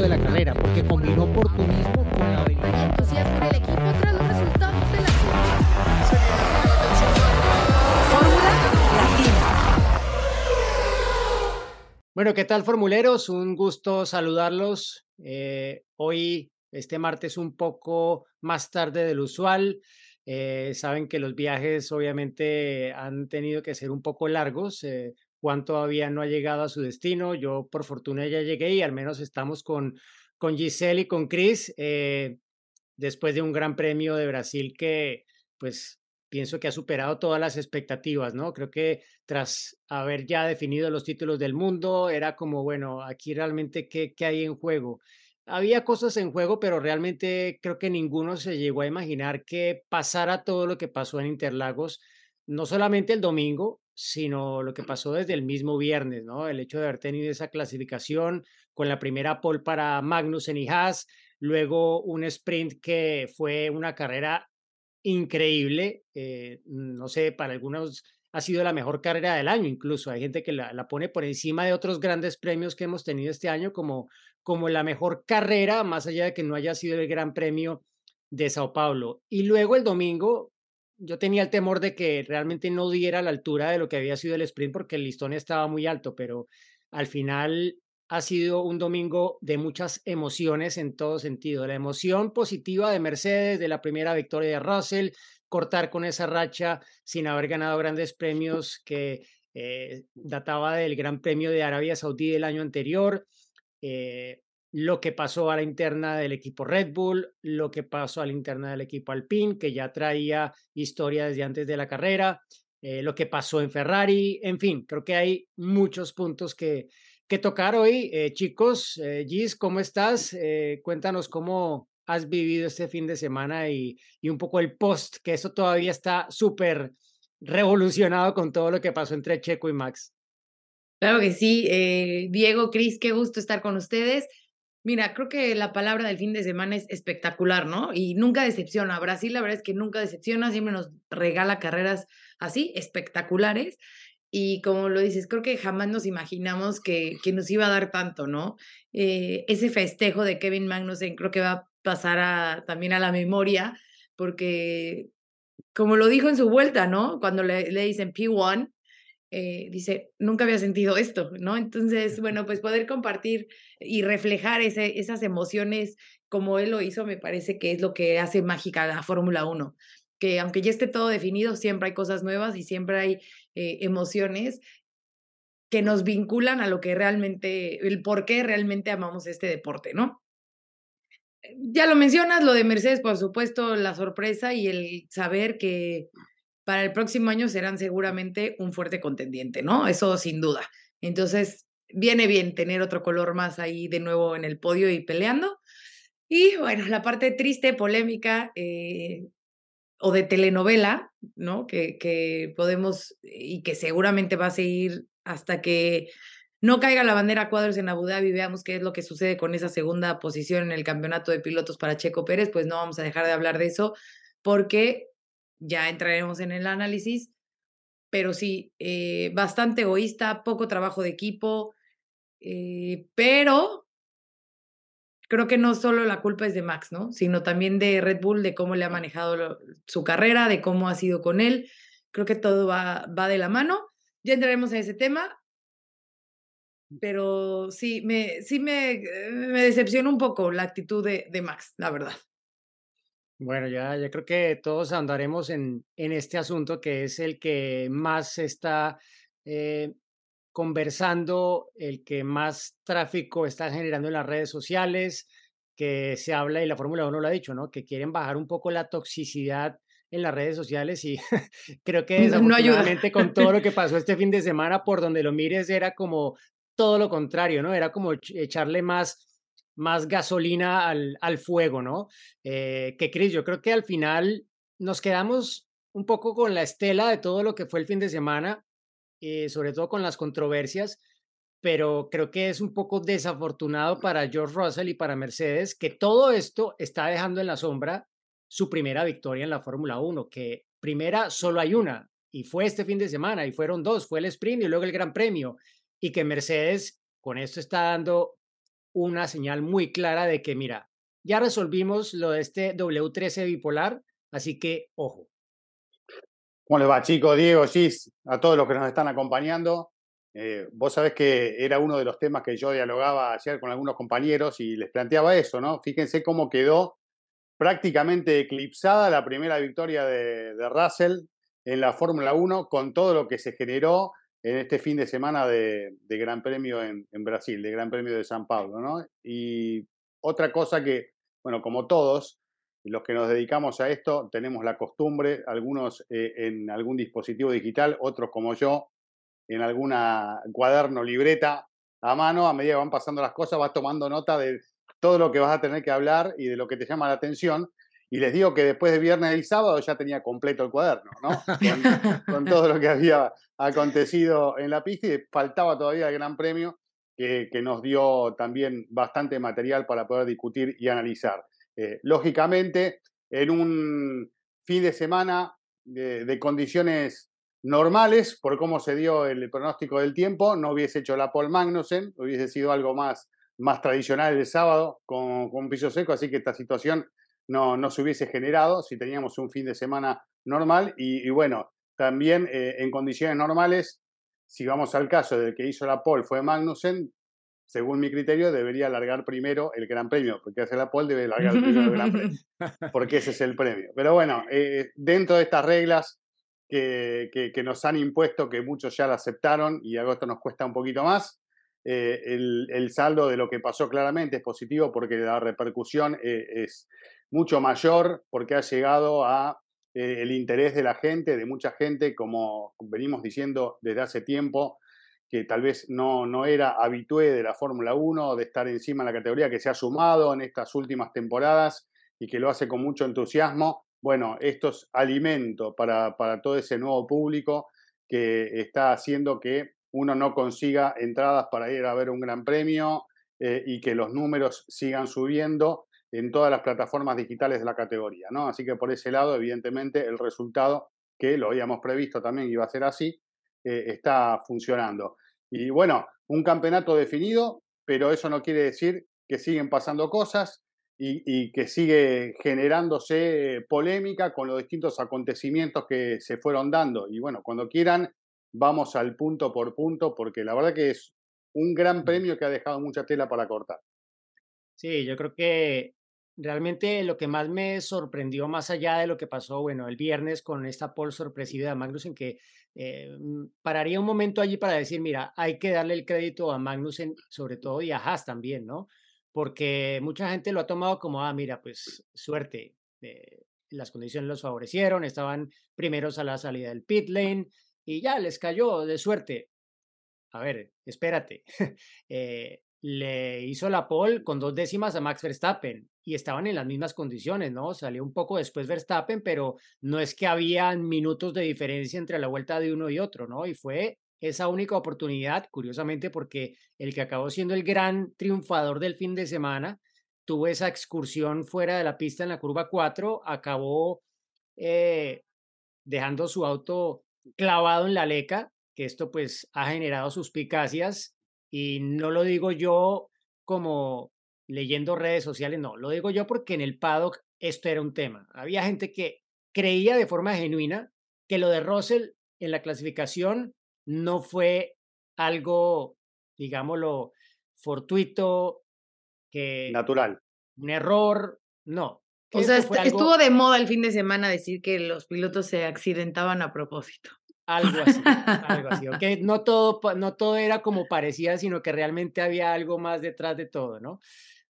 de la carrera, porque combinó oportunismo con la habilidad. entusiasmo en el equipo tras los resultados de la Bueno, ¿qué tal, formuleros? Un gusto saludarlos. Eh, hoy, este martes, un poco más tarde del usual. Eh, saben que los viajes obviamente han tenido que ser un poco largos. Eh, Juan todavía no ha llegado a su destino. Yo, por fortuna, ya llegué y al menos estamos con, con Giselle y con Chris eh, después de un gran premio de Brasil que, pues, pienso que ha superado todas las expectativas, ¿no? Creo que tras haber ya definido los títulos del mundo, era como, bueno, aquí realmente, ¿qué, qué hay en juego? Había cosas en juego, pero realmente creo que ninguno se llegó a imaginar que pasara todo lo que pasó en Interlagos, no solamente el domingo, sino lo que pasó desde el mismo viernes, ¿no? El hecho de haber tenido esa clasificación con la primera pole para Magnus en Haas, luego un sprint que fue una carrera increíble, eh, no sé, para algunos ha sido la mejor carrera del año, incluso hay gente que la, la, pone por encima de otros grandes premios que hemos tenido este año como, como la mejor carrera, más allá de que no haya sido el Gran Premio de Sao Paulo. Y luego el domingo, yo tenía el temor de que realmente no diera la altura de lo que había sido el sprint porque el listón estaba muy alto, pero al final ha sido un domingo de muchas emociones en todo sentido. La emoción positiva de Mercedes, de la primera victoria de Russell, cortar con esa racha sin haber ganado grandes premios que eh, databa del Gran Premio de Arabia Saudí del año anterior. Eh, lo que pasó a la interna del equipo Red Bull, lo que pasó a la interna del equipo Alpine, que ya traía historia desde antes de la carrera, eh, lo que pasó en Ferrari, en fin, creo que hay muchos puntos que, que tocar hoy. Eh, chicos, eh, Gis, ¿cómo estás? Eh, cuéntanos cómo has vivido este fin de semana y, y un poco el post, que eso todavía está súper revolucionado con todo lo que pasó entre Checo y Max. Claro que sí. Diego, Cris, qué gusto estar con ustedes. Mira, creo que la palabra del fin de semana es espectacular, ¿no? Y nunca decepciona. Brasil, la verdad es que nunca decepciona, siempre nos regala carreras así, espectaculares. Y como lo dices, creo que jamás nos imaginamos que, que nos iba a dar tanto, ¿no? Eh, ese festejo de Kevin Magnussen creo que va a pasar también a la memoria, porque como lo dijo en su vuelta, ¿no? Cuando le, le dicen P1, eh, dice, nunca había sentido esto, ¿no? Entonces, bueno, pues poder compartir y reflejar ese, esas emociones como él lo hizo, me parece que es lo que hace mágica la Fórmula 1, que aunque ya esté todo definido, siempre hay cosas nuevas y siempre hay eh, emociones que nos vinculan a lo que realmente, el por qué realmente amamos este deporte, ¿no? Ya lo mencionas, lo de Mercedes, por supuesto, la sorpresa y el saber que para el próximo año serán seguramente un fuerte contendiente, ¿no? Eso sin duda. Entonces, viene bien tener otro color más ahí de nuevo en el podio y peleando. Y bueno, la parte triste, polémica eh, o de telenovela, ¿no? Que, podemos y que seguramente va a seguir hasta que no caiga la bandera a cuadros en Abu Dhabi, veamos qué es lo que sucede con esa segunda posición en el campeonato de pilotos para Checo Pérez, pues no vamos a dejar de hablar de eso porque ya entraremos en el análisis, pero sí, eh, bastante egoísta, poco trabajo de equipo, eh, pero creo que no solo la culpa es de Max, ¿no? Sino también de Red Bull, de cómo le ha manejado su carrera, de cómo ha sido con él. Creo que todo va, va de la mano. Ya entraremos en ese tema, pero sí, me, sí me decepciona un poco la actitud de, de Max, la verdad. Bueno, ya, ya creo que todos andaremos en, en este asunto que es el que más está eh, conversando, el que más tráfico está generando en las redes sociales, que se habla y la Fórmula 1 lo ha dicho, ¿no? Que quieren bajar un poco la toxicidad en las redes sociales y creo que desafortunadamente no con todo lo que pasó este fin de semana, por donde lo mires, era como todo lo contrario, ¿no? Era como echarle más más gasolina al, al fuego, ¿no? Eh, que Cris, yo creo que al final nos quedamos un poco con la estela de todo lo que fue el fin de semana, eh, sobre todo con las controversias, pero creo que es un poco desafortunado para George Russell y para Mercedes que todo esto está dejando en la sombra su primera victoria en la Fórmula 1, que primera solo hay una, y fue este fin de semana, y fueron dos, fue el sprint y luego el Gran Premio, y que Mercedes con esto está dando una señal muy clara de que, mira, ya resolvimos lo de este W13 bipolar, así que ojo. ¿Cómo les va, chicos? Diego, Gis, a todos los que nos están acompañando. Eh, vos sabés que era uno de los temas que yo dialogaba ayer con algunos compañeros y les planteaba eso, ¿no? Fíjense cómo quedó prácticamente eclipsada la primera victoria de, Russell en la Fórmula 1 con todo lo que se generó en este fin de semana de, Gran Premio en, Brasil, de Gran Premio de San Pablo, ¿no? Y otra cosa que, bueno, como todos, los que nos dedicamos a esto, tenemos la costumbre, algunos eh, en algún dispositivo digital, otros como yo, en alguna cuaderno, libreta a mano, a medida que van pasando las cosas, vas tomando nota de todo lo que vas a tener que hablar y de lo que te llama la atención. Y les digo que después de viernes y sábado ya tenía completo el cuaderno, ¿no? Con, todo lo que había acontecido en la pista y faltaba todavía el Gran Premio que, nos dio también bastante material para poder discutir y analizar. Eh, lógicamente, en un fin de semana de condiciones normales, por cómo se dio el pronóstico del tiempo, no hubiese hecho la Paul Magnussen, hubiese sido algo más, más tradicional el sábado con, un piso seco, así que esta situación no, no, se hubiese generado si teníamos un fin de semana normal. Y, bueno, también eh, en condiciones normales, si vamos al caso del que hizo la Paul fue Magnussen, según mi criterio, debería largar primero el Gran Premio, porque hace la Paul debe largar primero el Gran Premio, porque ese es el premio. Pero bueno, eh, dentro de estas reglas que, nos han impuesto, que muchos ya la aceptaron y a esto nos cuesta un poquito más. Eh, el, saldo de lo que pasó claramente es positivo porque la repercusión eh, es mucho mayor porque ha llegado a eh, el interés de la gente, de mucha gente, como venimos diciendo desde hace tiempo, que tal vez no, no era habitué de la Fórmula 1, de estar encima de la categoría, que se ha sumado en estas últimas temporadas y que lo hace con mucho entusiasmo. Bueno, esto es alimento para, todo ese nuevo público que está haciendo que uno no consiga entradas para ir a ver un gran premio eh, y que los números sigan subiendo en todas las plataformas digitales de la categoría, ¿no? Así que por ese lado, evidentemente, el resultado, que lo habíamos previsto también iba a ser así, eh, está funcionando. Y bueno, un campeonato definido, pero eso no quiere decir que siguen pasando cosas, y, que sigue generándose polémica con los distintos acontecimientos que se fueron dando. Y bueno, cuando quieran, vamos al punto por punto, porque la verdad que es un gran premio que ha dejado mucha tela para cortar. Sí, yo creo que realmente lo que más me sorprendió, más allá de lo que pasó, bueno, el viernes con esta pole sorpresiva de Magnussen, que eh, mm, pararía un momento allí para decir, mira, hay que darle el crédito a Magnussen, sobre todo, y a Haas también, ¿no? porque mucha gente lo ha tomado como, ah, mira, pues suerte, eh, las condiciones los favorecieron, estaban primeros a la salida del pit lane y ya les cayó de suerte. A ver, espérate. Eh, le hizo la pole con dos décimas a Max Verstappen y estaban en las mismas condiciones, ¿no? Salió un poco después Verstappen, pero no es que habían minutos de diferencia entre la vuelta de uno y otro, ¿no? Y fue esa única oportunidad, curiosamente porque el que acabó siendo el gran triunfador del fin de semana tuvo esa excursión fuera de la pista en la curva 4, acabó eh, dejando su auto clavado en la leca, que esto pues ha generado suspicacias y no lo digo yo como leyendo redes sociales, no, lo digo yo porque en el paddock esto era un tema. Había gente que creía de forma genuina que lo de Russell en la clasificación no fue algo, digámoslo, fortuito, que... Natural. Un error, no. O sea, estuvo de moda el fin de semana decir que los pilotos se accidentaban a propósito. Algo así, algo así, ¿ok? No todo, no todo era como parecía, sino que realmente había algo más detrás de todo, ¿no?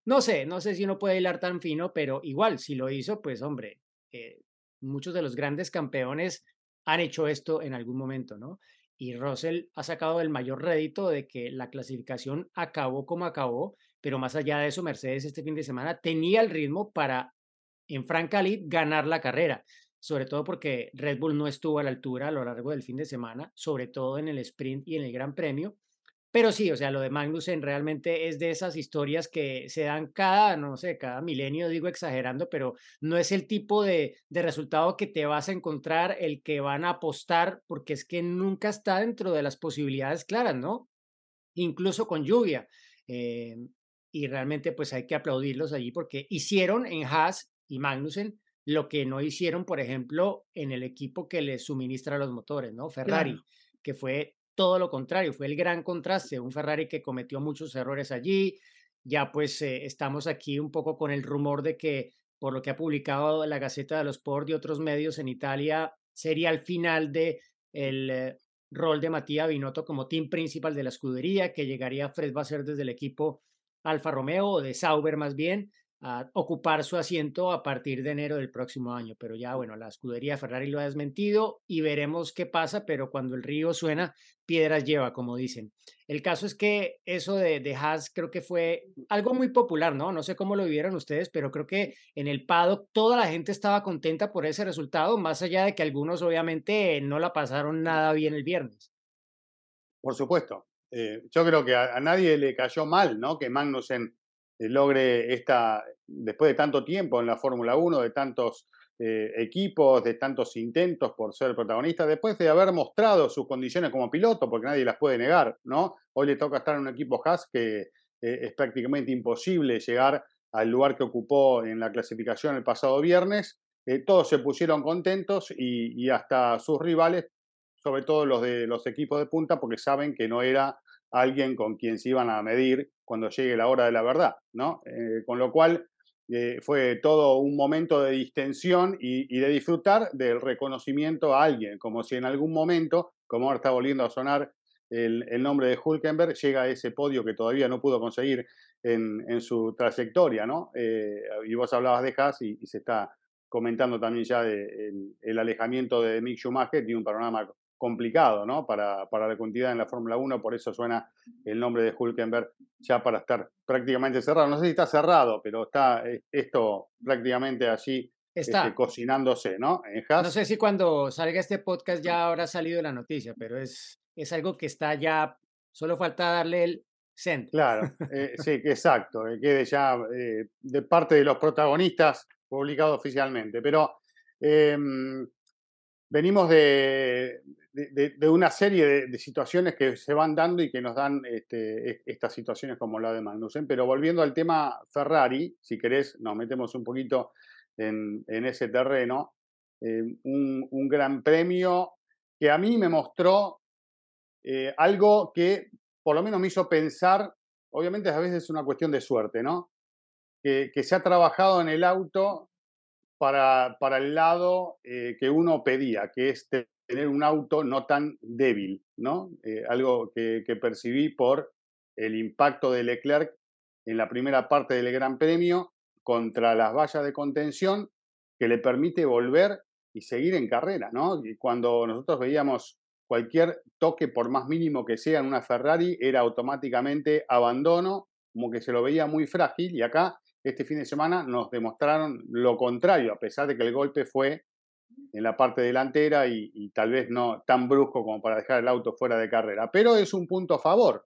No sé, no sé si uno puede hilar tan fino, pero igual, si lo hizo, pues hombre, eh, muchos de los grandes campeones han hecho esto en algún momento, ¿no? y Russell ha sacado el mayor rédito de que la clasificación acabó como acabó, pero más allá de eso, Mercedes este fin de semana tenía el ritmo para en franca lid ganar la carrera, sobre todo porque Red Bull no estuvo a la altura a lo largo del fin de semana, sobre todo en el sprint y en el Gran Premio, pero sí, o sea, lo de Magnussen realmente es de esas historias que se dan cada, no sé, cada milenio, digo exagerando, pero no es el tipo de, de resultado que te vas a encontrar, el que van a apostar, porque es que nunca está dentro de las posibilidades claras, ¿no? Incluso con lluvia. Eh, y realmente pues hay que aplaudirlos allí porque hicieron en Haas y Magnussen lo que no hicieron, por ejemplo, en el equipo que les suministra los motores, ¿no? Ferrari, que fue todo lo contrario, fue el gran contraste, un Ferrari que cometió muchos errores allí. Ya pues eh, estamos aquí un poco con el rumor de que, por lo que ha publicado la Gaceta de los Sport y otros medios en Italia, sería el final de el eh, rol de Matías Binotto como team principal de la escudería, que llegaría Fred va a ser desde el equipo Alfa Romeo o de Sauber más bien, a ocupar su asiento a partir de enero del próximo año. Pero ya, bueno, la escudería Ferrari lo ha desmentido y veremos qué pasa, pero cuando el río suena, piedras lleva, como dicen. El caso es que eso de, de Haas creo que fue algo muy popular, ¿no? No sé cómo lo vivieron ustedes, pero creo que en el paddock toda la gente estaba contenta por ese resultado, más allá de que algunos obviamente no la pasaron nada bien el viernes. Por supuesto. Eh, yo creo que a, a, nadie le cayó mal, ¿no? Que Magnussen logre esta, después de tanto tiempo en la Fórmula 1, de tantos eh, equipos, de tantos intentos por ser protagonista, después de haber mostrado sus condiciones como piloto, porque nadie las puede negar, ¿no? Hoy le toca estar en un equipo Haas que eh, es prácticamente imposible llegar al lugar que ocupó en la clasificación el pasado viernes. todos se pusieron contentos y hasta sus rivales, sobre todo los de los equipos de punta, porque saben que no era alguien con quien se iban a medir cuando llegue la hora de la verdad, ¿no? Eh, con lo cual eh, fue todo un momento de distensión y, de disfrutar del reconocimiento a alguien, como si en algún momento, como ahora está volviendo a sonar el, nombre de Hulkenberg, llega a ese podio que todavía no pudo conseguir en, su trayectoria, ¿no? Eh, y vos hablabas de Haas y, se está comentando también ya de el, alejamiento de Mick Schumacher, tiene un panorama complicado ¿no? para, para la continuidad en la Fórmula 1, por eso suena el nombre de Hulkenberg ya para estar prácticamente cerrado. No sé si está cerrado, pero está eh, esto prácticamente allí está. Este, cocinándose, ¿no? No sé si cuando salga este podcast ya habrá salido la noticia, pero es, es algo que está ya, solo falta darle el centro. Claro, eh, sí, exacto, que quede ya eh, de parte de los protagonistas publicado oficialmente, pero... Em, venimos de, de, una serie de, situaciones que se van dando y que nos dan este, estas situaciones como la de Magnussen. Pero volviendo al tema Ferrari, si querés, nos metemos un poquito en, ese terreno. Eh, un, gran premio que a mí me mostró eh, algo que por lo menos me hizo pensar, obviamente a veces es una cuestión de suerte, ¿no? Que, que se ha trabajado en el auto para, para el lado eh, que uno pedía, que es tener un auto no tan débil, ¿no? Eh, algo que, percibí por el impacto de Leclerc en la primera parte del Gran Premio contra las vallas de contención que le permite volver y seguir en carrera, ¿no? Y cuando nosotros veíamos cualquier toque, por más mínimo que sea en una Ferrari, era automáticamente abandono, como que se lo veía muy frágil, y acá este fin de semana nos demostraron lo contrario, a pesar de que el golpe fue en la parte delantera y, tal vez no tan brusco como para dejar el auto fuera de carrera. Pero es un punto a favor,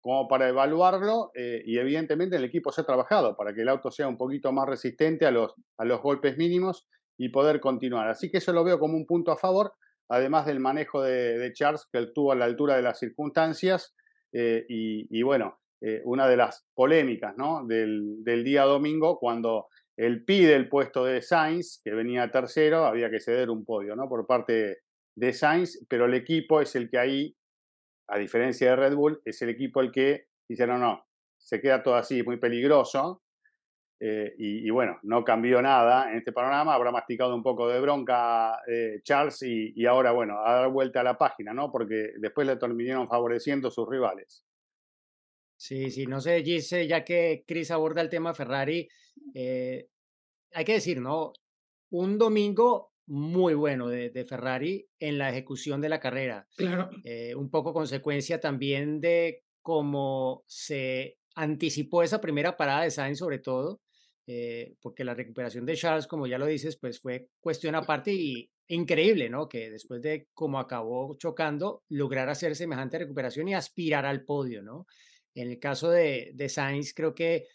como para evaluarlo eh, y evidentemente el equipo se ha trabajado para que el auto sea un poquito más resistente a los, a los golpes mínimos y poder continuar. Así que eso lo veo como un punto a favor, además del manejo de, Charles que él tuvo a la altura de las circunstancias eh, y, bueno, eh, una de las polémicas ¿no? del, del día domingo cuando él pide el puesto de Sainz, que venía tercero, había que ceder un podio, ¿no? Por parte de Sainz, pero el equipo es el que ahí, a diferencia de Red Bull, es el equipo el que dice, no, no, se queda todo así, muy peligroso. Eh, y, bueno, no cambió nada en este panorama, habrá masticado un poco de bronca eh, Charles y, y, ahora, bueno, a dar vuelta a la página, ¿no? Porque después le terminaron favoreciendo sus rivales. Sí, sí, no sé, Gise, ya que Chris aborda el tema Ferrari, eh, hay que decir, ¿no? Un domingo muy bueno de, Ferrari en la ejecución de la carrera. Claro. Eh, un poco consecuencia también de cómo se anticipó esa primera parada de Sainz, sobre todo, eh, porque la recuperación de Charles, como ya lo dices, pues fue cuestión aparte y increíble, ¿no? Que después de cómo acabó chocando, lograr hacer semejante recuperación y aspirar al podio, ¿no? En el caso de, de Sainz, creo que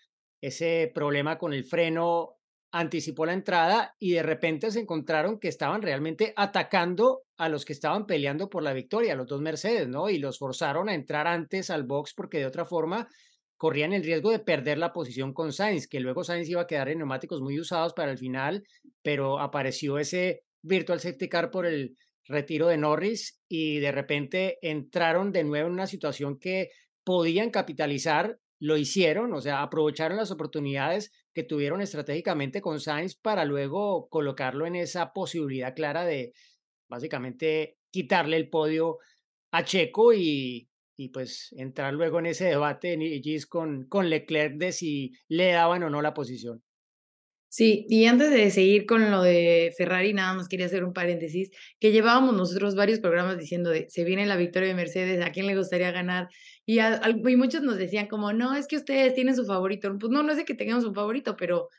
ese problema con el freno anticipó la entrada y de repente se encontraron que estaban realmente atacando a los que estaban peleando por la victoria, los dos Mercedes, ¿no? Y los forzaron a entrar antes al box porque de otra forma corrían el riesgo de perder la posición con Sainz, que luego Sainz iba a quedar en neumáticos muy usados para el final, pero apareció ese virtual safety car por el retiro de Norris y de repente entraron de nuevo en una situación que podían capitalizar, lo hicieron, o sea, aprovecharon las oportunidades que tuvieron estratégicamente con Sainz para luego colocarlo en esa posibilidad clara de básicamente quitarle el podio a Checo y, y pues entrar luego en ese debate en con, con Leclerc de si le daban o no la posición. Sí, y antes de seguir con lo de Ferrari, nada más quería hacer un paréntesis, que llevábamos nosotros varios programas diciendo de, se viene la victoria de Mercedes, ¿a quién le gustaría ganar? Y, y muchos nos decían como, no, es que ustedes tienen su favorito. Pues no, no es de que tengamos un favorito, pero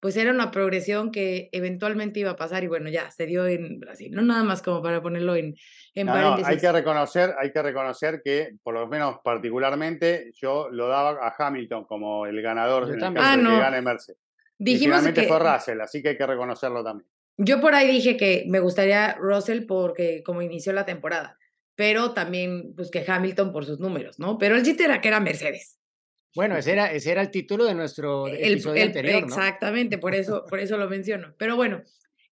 pues era una progresión que eventualmente iba a pasar y bueno, ya se dio en Brasil, no nada más como para ponerlo en, en paréntesis. hay que reconocer, hay que reconocer que por lo menos particularmente yo lo daba a Hamilton como el ganador de ah, no. que gane Mercedes. Dijimos finalmente que, fue Russell, así que hay que reconocerlo también. Yo por ahí dije que me gustaría Russell porque como inició la temporada, pero también pues que Hamilton por sus números, ¿no? Pero el chiste era que era Mercedes. Bueno, ese era, ese era el título de nuestro episodio anterior. Exactamente, por eso, por eso lo menciono. Pero bueno,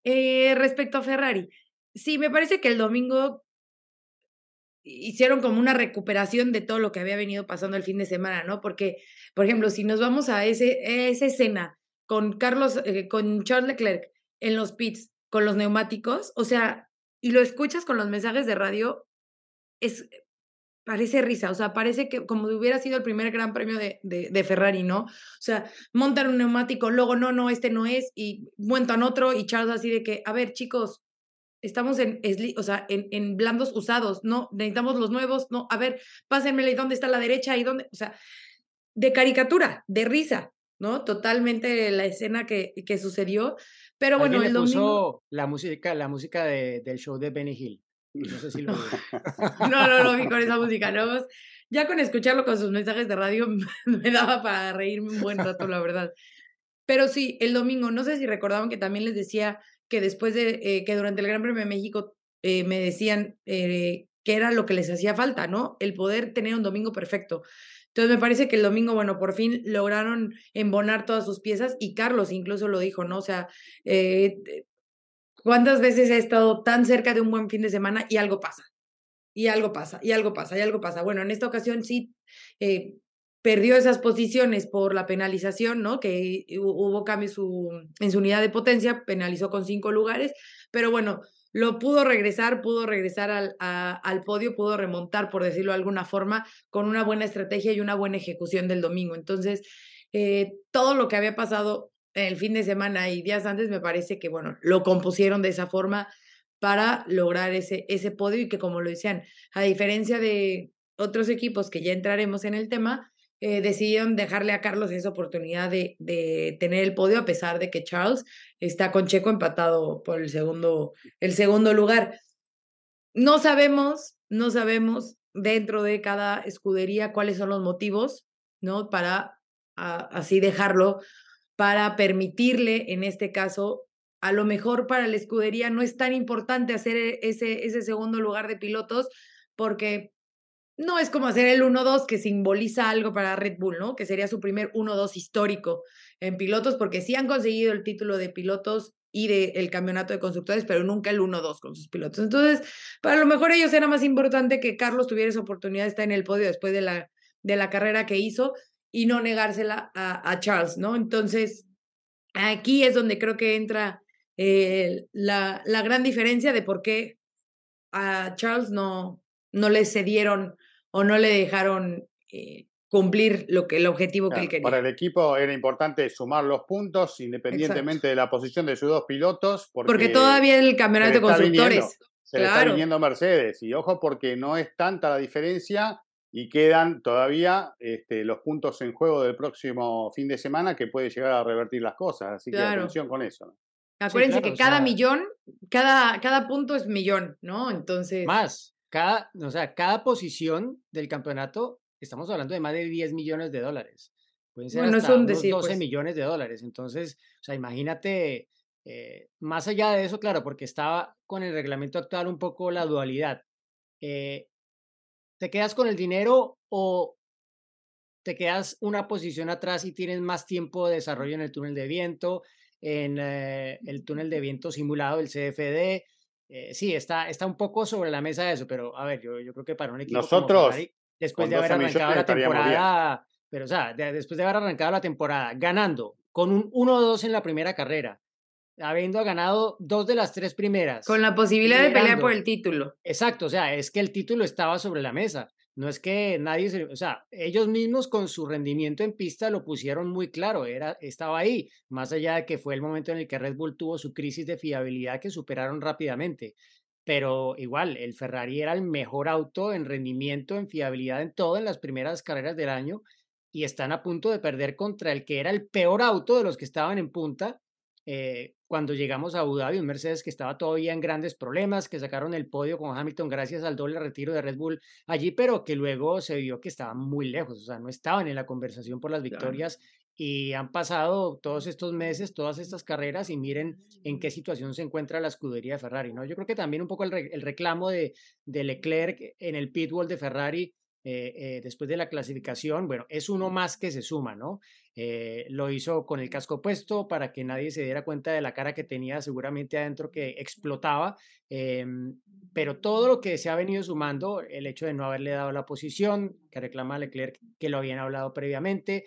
eh, respecto a Ferrari, sí, me parece que el domingo hicieron como una recuperación de todo lo que había venido pasando el fin de semana, ¿no? Porque, por ejemplo, si nos vamos a, ese, esa escena con Carlos, eh, con Charles Leclerc en los pits, con los neumáticos, o sea, y lo escuchas con los mensajes de radio, es, parece risa, o sea, parece que como si hubiera sido el primer gran premio de, de, Ferrari, ¿no? O sea, montan un neumático, luego no, no, este no es, y montan otro, y Charles así de que, a ver, chicos, estamos en, o sea, en, en blandos usados, no, necesitamos los nuevos, no, a ver, pásenmele dónde está la derecha y dónde, o sea, de caricatura, de risa, ¿no? Totalmente la escena que, que sucedió, pero bueno, el domingo... la música, la música de, del show de Benny Hill. No sé si lo. no, no, no, vi con esa música. No, ya con escucharlo con sus mensajes de radio me daba para reírme un buen rato, la verdad. Pero sí, el domingo, no sé si recordaban que también les decía que después de eh, que durante el Gran Premio de México eh, me decían eh, que era lo que les hacía falta, ¿no? El poder tener un domingo perfecto. Entonces me parece que el domingo, bueno, por fin lograron embonar todas sus piezas y Carlos incluso lo dijo, ¿no? O sea, ¿Cuántas veces he estado tan cerca de un buen fin de semana y algo pasa? Y algo pasa, y algo pasa, y algo pasa. Bueno, en esta ocasión sí eh, perdió esas posiciones por la penalización, ¿no? Que hubo cambio su, en su unidad de potencia, penalizó con cinco lugares, pero bueno, lo pudo regresar, pudo regresar al, al podio, pudo remontar, por decirlo de alguna forma, con una buena estrategia y una buena ejecución del domingo. Entonces, eh, todo lo que había pasado el fin de semana y días antes, me parece que, bueno, lo compusieron de esa forma para lograr ese, ese podio y que, como lo decían, a diferencia de otros equipos que ya entraremos en el tema, eh, decidieron dejarle a Carlos esa oportunidad de, de, tener el podio, a pesar de que Charles está con Checo empatado por el segundo, el segundo lugar. No sabemos, no sabemos dentro de cada escudería cuáles son los motivos, ¿no? Para así dejarlo para permitirle, en este caso, a lo mejor para la escudería no es tan importante hacer e, ese, ese segundo lugar de pilotos porque no es como hacer el 1-2 que simboliza algo para Red Bull, ¿no? Que sería su primer 1-2 histórico en pilotos porque sí han conseguido el título de pilotos y del campeonato de constructores, pero nunca el 1-2 con sus pilotos. Entonces, para lo mejor ellos era más importante que Carlos tuviera esa oportunidad de estar en el podio después de la, de la carrera que hizo y no negársela a, Charles, ¿no? Entonces, aquí es donde creo que entra eh, la, la, gran diferencia de por qué a Charles no, no le cedieron o no le dejaron eh, cumplir lo que, el objetivo que él quería. Para el equipo era importante sumar los puntos independientemente de la posición de sus dos pilotos. Porque, todavía el campeonato de constructores. se le está viniendo Mercedes. Y ojo, porque no es tanta la diferencia y quedan todavía este, los puntos en juego del próximo fin de semana que puede llegar a revertir las cosas. Así que atención con eso. Acuérdense que cada millón, cada, cada punto es millón, ¿no? Entonces. Más. Cada, o sea, cada posición del campeonato, estamos hablando de más de 10 millones de dólares. Pueden ser hasta unos 12 pues. millones de dólares. Entonces, o sea, imagínate, eh, más allá de eso, claro, porque estaba con el reglamento actual un poco la dualidad. Eh, ¿Te quedas con el dinero o te quedas una posición atrás y tienes más tiempo de desarrollo en el túnel de viento, en eh, el túnel de viento simulado, el CFD. Eh, sí, está, está un poco sobre la mesa eso, pero a ver, yo, yo creo que para un equipo Nosotros, después de haber arrancado la temporada, pero o sea, después de haber arrancado la temporada ganando con un 1-2 en la primera carrera, habiendo ganado dos de las tres primeras. Con la posibilidad de pelear por el título. Exacto, o sea, es que el título estaba sobre la mesa. No es que nadie se, o sea, ellos mismos con su rendimiento en pista lo pusieron muy claro, era, estaba ahí, más allá de que fue el momento en el que Red Bull tuvo su crisis de fiabilidad que superaron rápidamente. Pero igual, el Ferrari era el mejor auto en rendimiento, en fiabilidad, en todo en las primeras carreras del año y están a punto de perder contra el que era el peor auto de los que estaban en punta eh, cuando llegamos a Abu Dhabi, un Mercedes que estaba todavía en grandes problemas, que sacaron el podio con Hamilton gracias al doble retiro de Red Bull allí, pero que luego se vio que estaban muy lejos, o sea, no estaban en la conversación por las victorias y han pasado todos estos meses, todas estas carreras y miren en qué situación se encuentra la escudería de Ferrari, ¿no? Yo creo que también un poco el, el reclamo de, de Leclerc en el pitwall de Ferrari eh, eh, después de la clasificación, bueno, es uno más que se suma, ¿no? Eh, lo hizo con el casco puesto para que nadie se diera cuenta de la cara que tenía seguramente adentro que explotaba, em, pero todo lo que se ha venido sumando, el hecho de no haberle dado la posición que reclama Leclerc, que lo habían hablado previamente,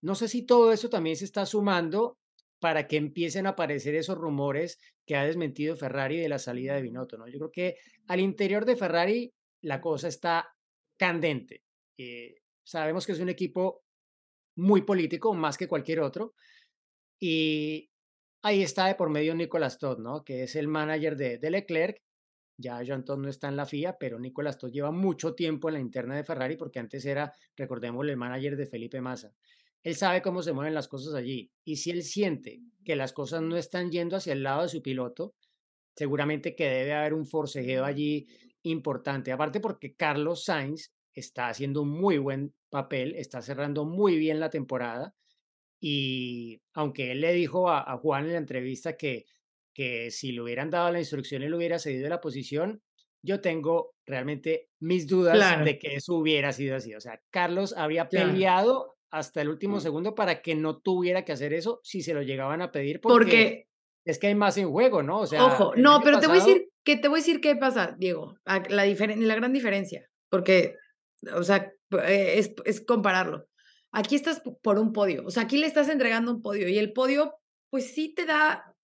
no sé si todo eso también se está sumando para que empiecen a aparecer esos rumores que ha desmentido Ferrari de la salida de Binotto, ¿no? Yo creo que al interior de Ferrari la cosa está candente. Eh, sabemos que es un equipo muy político, más que cualquier otro. Y ahí está de por medio Nicolas Todd, ¿no? que es el manager de, de Leclerc. Ya Jean Todd no está en la FIA, pero Nicolas Todd lleva mucho tiempo en la interna de Ferrari porque antes era, recordemos, el manager de Felipe Massa. Él sabe cómo se mueven las cosas allí. Y si él siente que las cosas no están yendo hacia el lado de su piloto, seguramente que debe haber un forcejeo allí importante. Aparte porque Carlos Sainz está haciendo un muy buen papel, está cerrando muy bien la temporada. Y aunque él le dijo a, Juan en la entrevista que, que si le hubieran dado la instrucción él hubiera cedido la posición, yo tengo realmente mis dudas de que eso hubiera sido así. O sea, Carlos había peleado hasta el último mm. segundo para que no tuviera que hacer eso si se lo llegaban a pedir porque, es que hay más en juego, ¿no? O sea, ojo, no, pero te voy a decir que te voy a decir qué pasa, Diego, la, la gran diferencia, porque o sea, eh, es, es compararlo. Aquí estás por un podio, o sea, aquí le estás entregando un podio y el podio, pues sí te da,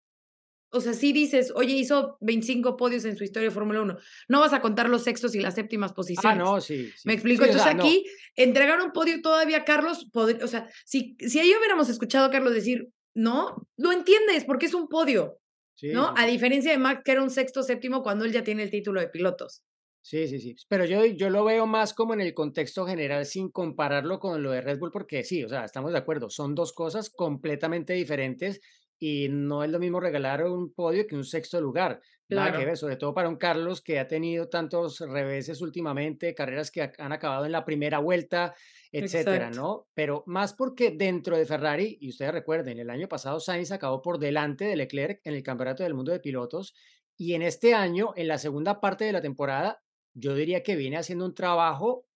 o sea, sí dices, oye, hizo 25 podios en su historia de Fórmula 1. No vas a contar los sextos y las séptimas ah, posiciones. Ah, no, sí. Me explico. Entonces aquí, entregar un podio todavía, Carlos, o sea, si, si ahí hubiéramos escuchado a Carlos decir, no, lo entiendes porque es un podio. ¿No? A diferencia de Max, que era un sexto, séptimo, cuando él ya tiene el título de pilotos. Sí, sí, sí. Pero yo, yo lo veo más como en el contexto general sin compararlo con lo de Red Bull, porque sí, o sea, estamos de acuerdo, son dos cosas completamente diferentes y no es lo mismo regalar un podio que un sexto lugar. Nada que ver, sobre todo para un Carlos que ha tenido tantos reveses últimamente, carreras que han acabado en la primera vuelta, etcétera, ¿no? Pero más porque dentro de Ferrari, y ustedes recuerden, el año pasado Sainz acabó por delante de Leclerc en el Campeonato del Mundo de Pilotos y en este año, en la segunda parte de la temporada, yo diría que viene haciendo un trabajo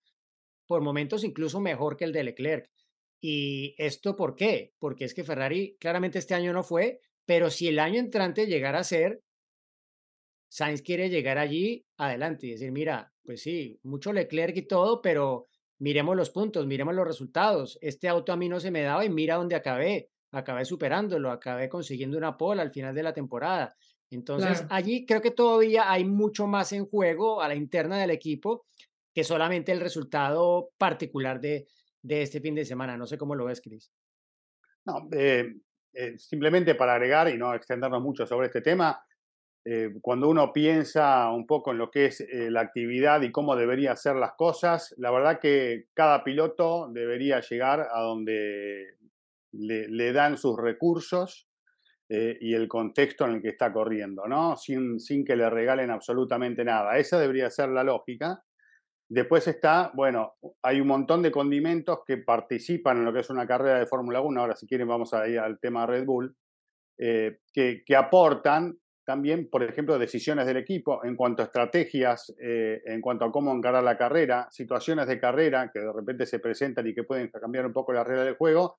por momentos incluso mejor que el de Leclerc. ¿Y esto por qué? Porque es que Ferrari claramente este año no fue, pero si el año entrante llegara a ser, Sainz quiere llegar allí adelante y decir, mira, pues sí, mucho Leclerc y todo, pero miremos los puntos, miremos los resultados. Este auto a mí no se me daba y mira dónde acabé. Acabé superándolo, acabé consiguiendo una pole al final de la temporada. Entonces, allí creo que todavía hay mucho más en juego a la interna del equipo que solamente el resultado particular de, de este fin de semana. No sé cómo lo ves, Cris. No, eh, eh, simplemente para agregar y no extendernos mucho sobre este tema, eh, cuando uno piensa un poco en lo que es la actividad y cómo debería hacer las cosas, la verdad que cada piloto debería llegar a donde le, le dan sus recursos eh, y el contexto en el que está corriendo, ¿no? Sin, sin que le regalen absolutamente nada. Esa debería ser la lógica. Después está, bueno, hay un montón de condimentos que participan en lo que es una carrera de Fórmula 1. Ahora, si quieren, vamos a ir al tema Red Bull, eh, que, que, aportan también, por ejemplo, decisiones del equipo en cuanto a estrategias, eh, en cuanto a cómo encarar la carrera, situaciones de carrera que de repente se presentan y que pueden cambiar un poco la regla del juego,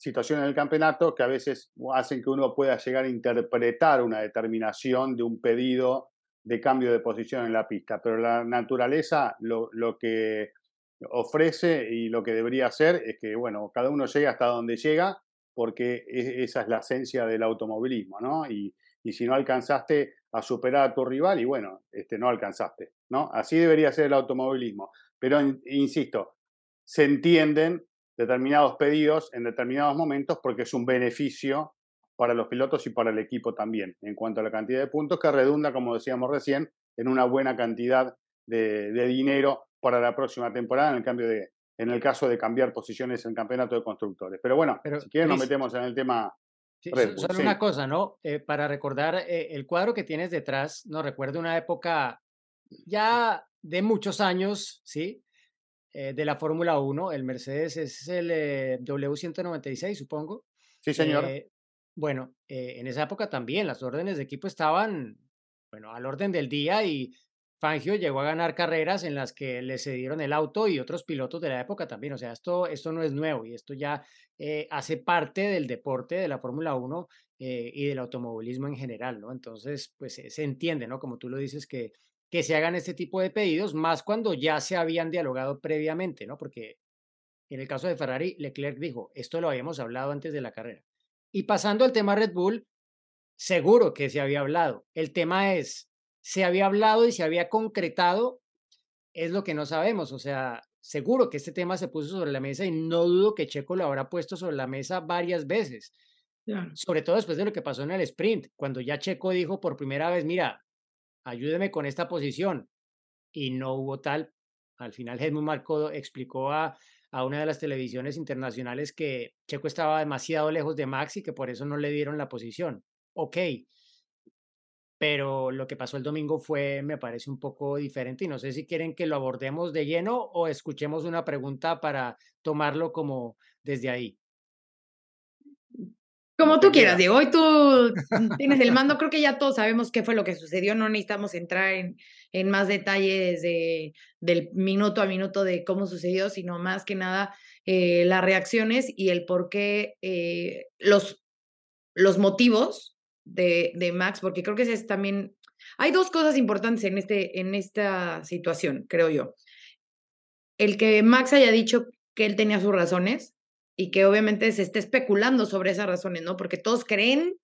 situaciones del campeonato que a veces hacen que uno pueda llegar a interpretar una determinación de un pedido de cambio de posición en la pista. Pero la naturaleza lo, lo que ofrece y lo que debería hacer es que, bueno, cada uno llegue hasta donde llega, porque esa es la esencia del automovilismo, ¿no? Y, y, si no alcanzaste a superar a tu rival, y bueno, este, no alcanzaste, ¿no? Así debería ser el automovilismo. Pero, insisto, se entienden determinados pedidos en determinados momentos porque es un beneficio para los pilotos y para el equipo también, en cuanto a la cantidad de puntos que redunda, como decíamos recién, en una buena cantidad de, de dinero para la próxima temporada en el cambio de en el caso de cambiar posiciones en el campeonato de constructores. Pero bueno, si quieren nos metemos en el tema. solo una cosa, ¿no? Eh, para recordar eh, el cuadro que tienes detrás, no recuerdo una época ya de muchos años, ¿sí? Eh, de la Fórmula 1, el Mercedes es el W196, supongo. Sí, señor. bueno, en esa época también las órdenes de equipo estaban, bueno, al orden del día y Fangio llegó a ganar carreras en las que le cedieron el auto y otros pilotos de la época también. O sea, esto, esto no es nuevo y esto ya eh, hace parte del deporte de la Fórmula 1 eh, y del automovilismo en general, ¿no? Entonces, pues se entiende, ¿no? Como tú lo dices, que, que se hagan este tipo de pedidos, más cuando ya se habían dialogado previamente, ¿no? Porque en el caso de Ferrari, Leclerc dijo, esto lo habíamos hablado antes de la carrera. Y pasando al tema Red Bull, seguro que se había hablado. El tema es, se había hablado y se había concretado, es lo que no sabemos. O sea, seguro que este tema se puso sobre la mesa y no dudo que Checo lo habrá puesto sobre la mesa varias veces. Sobre todo después de lo que pasó en el sprint, cuando ya Checo dijo por primera vez, mira, ayúdeme con esta posición. Y no hubo tal. Al final Helmut Marco explicó a, a una de las televisiones internacionales que Checo estaba demasiado lejos de Max y que por eso no le dieron la posición. Ok, pero lo que pasó el domingo fue, me parece, un poco diferente y no sé si quieren que lo abordemos de lleno o escuchemos una pregunta para tomarlo como desde ahí. Como tú quieras, Diego. Hoy tú tienes el mando. Creo que ya todos sabemos qué fue lo que sucedió. No necesitamos entrar en, en más detalles de, del minuto a minuto de cómo sucedió, sino más que nada eh, las reacciones y el por qué eh, los, los motivos de, Max, porque creo que es también, hay dos cosas importantes en, este, en esta situación, creo yo. El que Max haya dicho que él tenía sus razones y que obviamente se esté especulando sobre esas razones, ¿no? Porque todos creen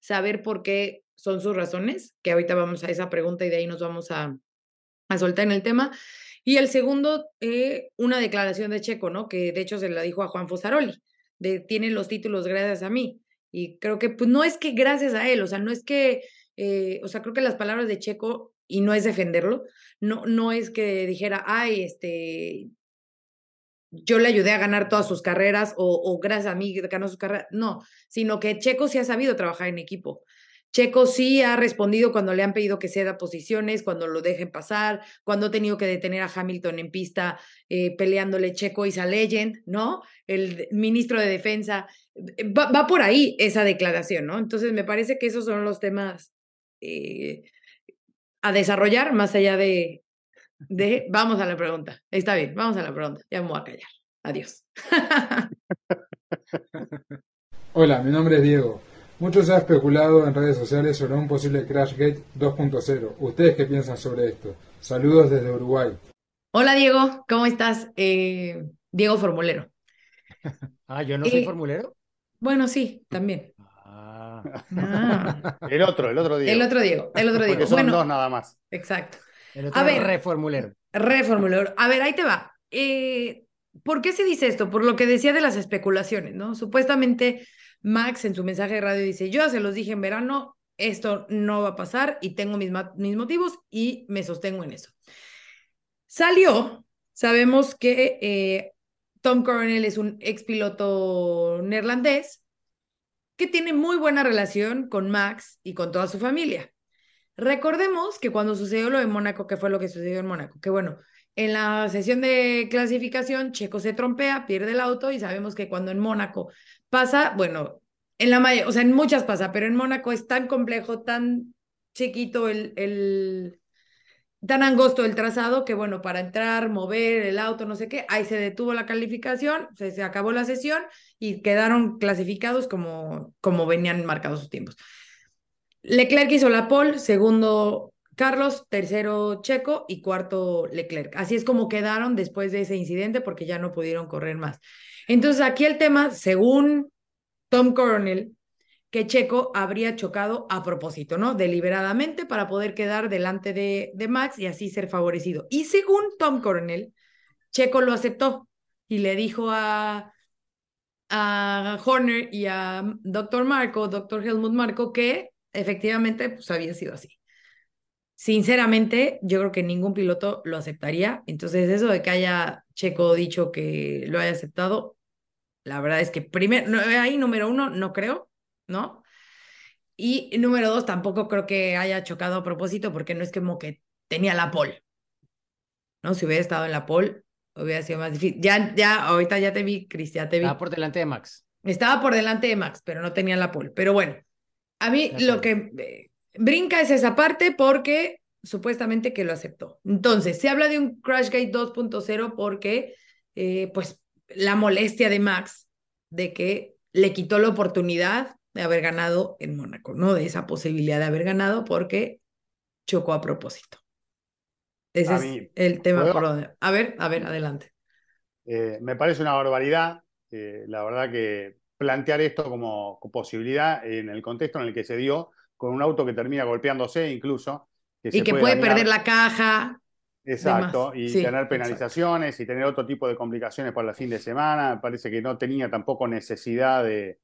saber por qué son sus razones, que ahorita vamos a esa pregunta y de ahí nos vamos a, a soltar en el tema. Y el segundo, eh, una declaración de Checo, ¿no? Que de hecho se la dijo a Juan Fosaroli, de tiene los títulos gracias a mí. Y creo que pues, no es que gracias a él, o sea, no es que, eh, o sea, creo que las palabras de Checo, y no es defenderlo, no, no es que dijera, ay, este, yo le ayudé a ganar todas sus carreras o, gracias a mí ganó su carrera, no, sino que Checo sí ha sabido trabajar en equipo. Checo sí ha respondido cuando le han pedido que ceda posiciones, cuando lo dejen pasar, cuando ha tenido que detener a Hamilton en pista eh, peleándole Checo a legend, ¿no? El ministro de Defensa. Eh, va, por ahí esa declaración, ¿no? Entonces me parece que esos son los temas eh, a desarrollar más allá de, de... Vamos a la pregunta. Está bien, vamos a la pregunta. Ya me voy a callar. Adiós. Hola, mi nombre es Diego. Mucho se ha especulado en redes sociales sobre un posible Crashgate 2.0. ¿Ustedes qué piensan sobre esto? Saludos desde Uruguay. Hola Diego, ¿cómo estás? Eh, Diego Formulero. ah, yo no soy eh, formulero. Bueno, sí, también. Ah. ah. El otro, el otro Diego. El otro Diego, el otro Diego. Porque son dos nada más. Exacto. El otro a ver, reformulero. Reformulero. A ver, ahí te va. Eh, ¿Por qué se dice esto? Por lo que decía de las especulaciones, ¿no? Supuestamente Max en su mensaje de radio dice, yo se los dije en verano, esto no va a pasar y tengo mis, mis motivos y me sostengo en eso. Salió, sabemos que eh, Tom Coronel es un expiloto neerlandés que tiene muy buena relación con Max y con toda su familia. Recordemos que cuando sucedió lo de Mónaco, ¿qué fue lo que sucedió en Mónaco? Que bueno, en la sesión de clasificación, Checo se trompea, pierde el auto y sabemos que cuando en Mónaco pasa, bueno, en la o sea, en muchas pasa, pero en Mónaco es tan complejo, tan chiquito el, el, tan angosto el trazado que, bueno, para entrar, mover el auto, no sé qué, ahí se detuvo la calificación, se, se acabó la sesión y quedaron clasificados como, como venían marcados sus tiempos. Leclerc hizo la pole, segundo Carlos, tercero Checo y cuarto Leclerc. Así es como quedaron después de ese incidente porque ya no pudieron correr más. Entonces aquí el tema, según Tom Coronel, que Checo habría chocado a propósito, ¿no? Deliberadamente para poder quedar delante de, de Max y así ser favorecido. Y según Tom Coronel, Checo lo aceptó y le dijo a, a Horner y a Dr. Marco, Dr. Helmut Marco, que efectivamente pues, había sido así. Sinceramente, yo creo que ningún piloto lo aceptaría. Entonces, eso de que haya Checo dicho que lo haya aceptado, la verdad es que primero, ahí número uno, no creo. ¿no? Y número dos, tampoco creo que haya chocado a propósito porque no es como que tenía la pole, ¿no? Si hubiera estado en la pole, hubiera sido más difícil. Ya, ya, ahorita ya te vi, Cristian, te vi. Estaba por delante de Max. Estaba por delante de Max, pero no tenía la pole. Pero bueno, a mí lo que eh, brinca es esa parte porque supuestamente que lo aceptó. Entonces, se habla de un Crashgate 2.0 porque, eh, pues, la molestia de Max de que le quitó la oportunidad de haber ganado en Mónaco, ¿no? De esa posibilidad de haber ganado porque chocó a propósito. Ese es el tema por donde... A ver, a ver, adelante. Eh, me parece una barbaridad, eh, la verdad que plantear esto como posibilidad en el contexto en el que se dio, con un auto que termina golpeándose incluso. y que puede, perder la caja. Exacto, y tener penalizaciones y tener otro tipo de complicaciones para el fin de semana. Me parece que no tenía tampoco necesidad de,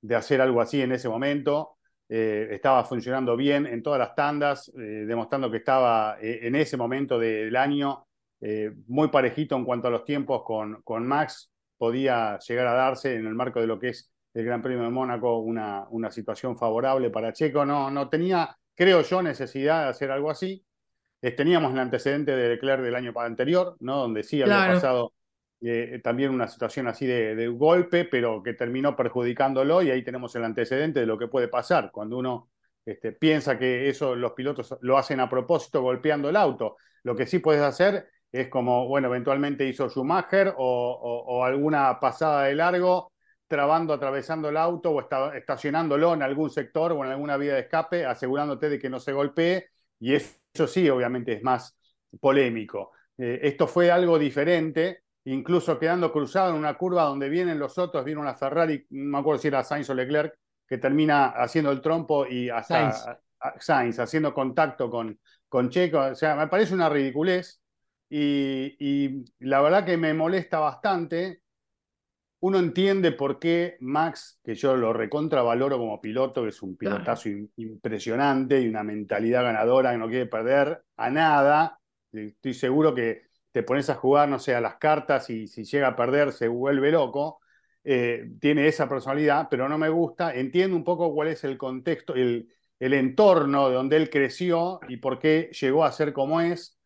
de hacer algo así en ese momento. Eh, estaba funcionando bien en todas las tandas, eh, demostrando que estaba eh, en ese momento del año muy parejito en cuanto a los tiempos con, con Max. Podía llegar a darse en el marco de lo que es el Gran Premio de Mónaco una, una situación favorable para Checo. No, no tenía, creo yo, necesidad de hacer algo así. teníamos el antecedente de Leclerc del año anterior, ¿no? donde sí había pasado eh, también una situación así de, golpe, pero que terminó perjudicándolo y ahí tenemos el antecedente de lo que puede pasar cuando uno este, piensa que eso los pilotos lo hacen a propósito golpeando el auto. Lo que sí puedes hacer es como, bueno, eventualmente hizo Schumacher o, alguna pasada de largo, trabando, atravesando el auto o estacionándolo en algún sector o en alguna vía de escape, asegurándote de que no se golpee y eso sí, obviamente, es más polémico. Eh, esto fue algo diferente incluso quedando cruzado en una curva donde vienen los otros, viene una Ferrari, no me acuerdo si era Sainz o Leclerc, que termina haciendo el trompo y hasta Sainz, haciendo contacto con, con Checo. O sea, me parece una ridiculez y, la verdad que me molesta bastante. Uno entiende por qué Max, que yo lo recontravaloro como piloto, que es un pilotazo impresionante y una mentalidad ganadora que no quiere perder a nada. Estoy seguro que te pones a jugar, no sé, a las cartas y si llega a perder se vuelve loco. Eh, tiene esa personalidad, pero no me gusta. Entiendo un poco cuál es el contexto, el, el entorno de donde él creció y por qué llegó a ser como es,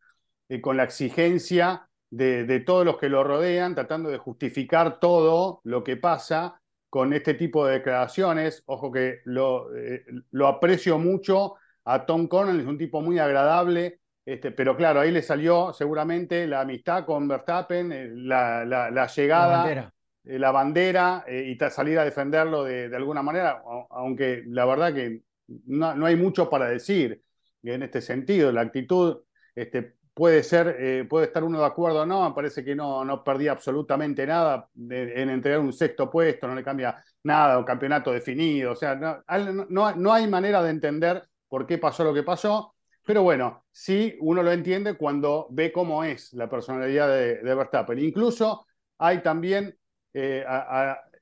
eh, con la exigencia de, todos los que lo rodean, tratando de justificar todo lo que pasa con este tipo de declaraciones. Ojo que lo, eh, lo aprecio mucho a Tom Connell, es un tipo muy agradable, este, pero claro, ahí le salió seguramente la amistad con Verstappen, eh, la, la, llegada, la bandera, eh, y salir a defenderlo de, alguna manera, aunque la verdad que no, hay mucho para decir en este sentido. La actitud este, puede ser, eh, puede estar uno de acuerdo o no, parece que no, no perdía absolutamente nada en entregar un sexto puesto, no le cambia nada, un campeonato definido, o sea, no, no, no hay manera de entender por qué pasó lo que pasó pero bueno, sí uno lo entiende cuando ve cómo es la personalidad de, Verstappen. Incluso hay también eh,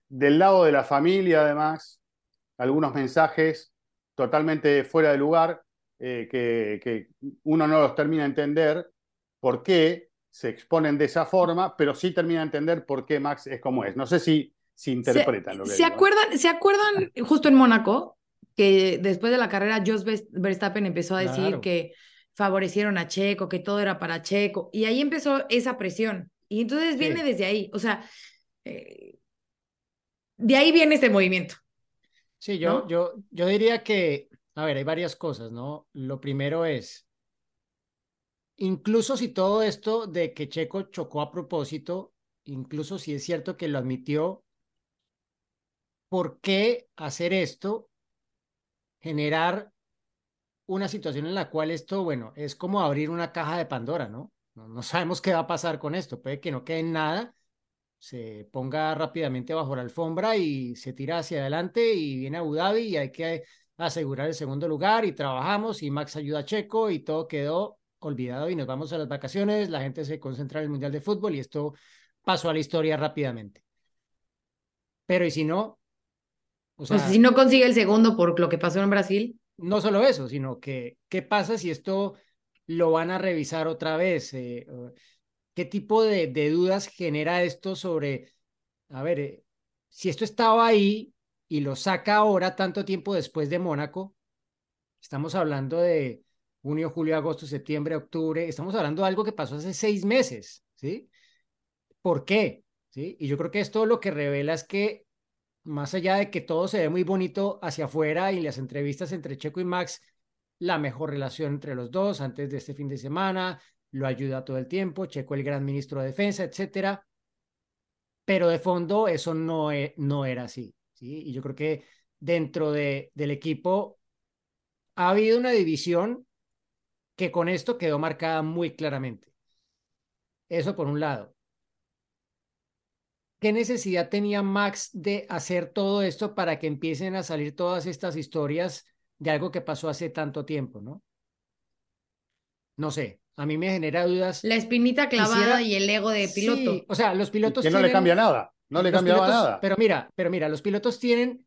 del lado de la familia, además, algunos mensajes totalmente fuera de lugar eh, que, uno no los termina de entender por qué se exponen de esa forma, pero sí termina de entender por qué Max es como es. No sé si, si interpretan lo que ¿se ¿eh? acuerdan, ¿Se acuerdan justo en Mónaco? que después de la carrera Jos Verstappen empezó a decir que favorecieron a Checo, que todo era para Checo, y ahí empezó esa presión. Y entonces viene desde ahí, o sea, eh, de ahí viene este movimiento. Sí, yo, yo, yo diría que a ver, hay varias cosas, ¿no? Lo primero es, incluso si todo esto de que Checo chocó a propósito, incluso si es cierto que lo admitió, ¿por qué hacer esto? Generar una situación en la cual esto, bueno, es como abrir una caja de Pandora, ¿no? No, sabemos qué va a pasar con esto, puede que no quede nada, se ponga rápidamente bajo la alfombra y se tira hacia adelante y viene a Abu Dhabi y hay que asegurar el segundo lugar y trabajamos y Max ayuda a Checo y todo quedó olvidado y nos vamos a las vacaciones, la gente se concentra en el Mundial de Fútbol y esto pasó a la historia rápidamente. Pero ¿y si no? O sea, si no consigue el segundo por lo que pasó en Brasil. No solo eso, sino que, ¿qué pasa si esto lo van a revisar otra vez? Eh, ¿Qué tipo de, dudas genera esto sobre, a ver, eh, si esto estaba ahí y lo saca ahora, tanto tiempo después de Mónaco, estamos hablando de junio, julio, agosto, septiembre, octubre, estamos hablando de algo que pasó hace seis meses, ¿sí? ¿Por qué? ¿Sí? Y yo creo que esto lo que revela es que más allá de que todo se ve muy bonito hacia afuera y las entrevistas entre Checo y Max, la mejor relación entre los dos antes de este fin de semana, lo ayuda todo el tiempo, Checo el gran ministro de defensa, etcétera. Pero de fondo eso no, e, no era así, ¿sí? Y yo creo que dentro de, del equipo ha habido una división que con esto quedó marcada muy claramente. Eso por un lado. ¿Qué necesidad tenía Max de hacer todo esto para que empiecen a salir todas estas historias de algo que pasó hace tanto tiempo, no? No sé, a mí me genera dudas. La espinita clavada y el ego de piloto. Sí, o sea, los pilotos que no le cambia nada, no le cambia nada. Pero mira, pero mira, los pilotos tienen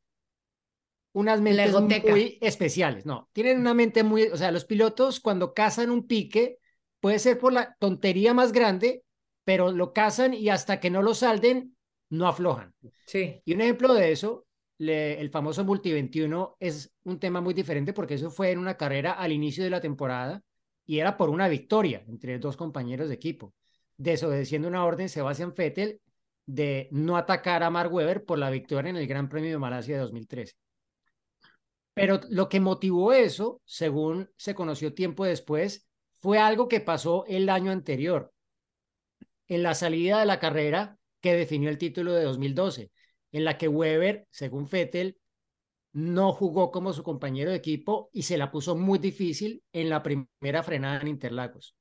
unas mentes muy especiales, no, tienen una mente muy, o sea, los pilotos cuando cazan un pique puede ser por la tontería más grande, pero lo cazan y hasta que no lo salden no aflojan. Sí. Y un ejemplo de eso, el famoso Multi 21 es un tema muy diferente porque eso fue en una carrera al inicio de la temporada y era por una victoria entre dos compañeros de equipo, desobedeciendo una orden Sebastian Vettel de no atacar a Mark Webber por la victoria en el Gran Premio de Malasia de 2013. Pero lo que motivó eso, según se conoció tiempo después, fue algo que pasó el año anterior. En la salida de la carrera, que definió el título de 2012, en la que Weber, según Vettel, no jugó como su compañero de equipo y se la puso muy difícil en la primera frenada en Interlagos.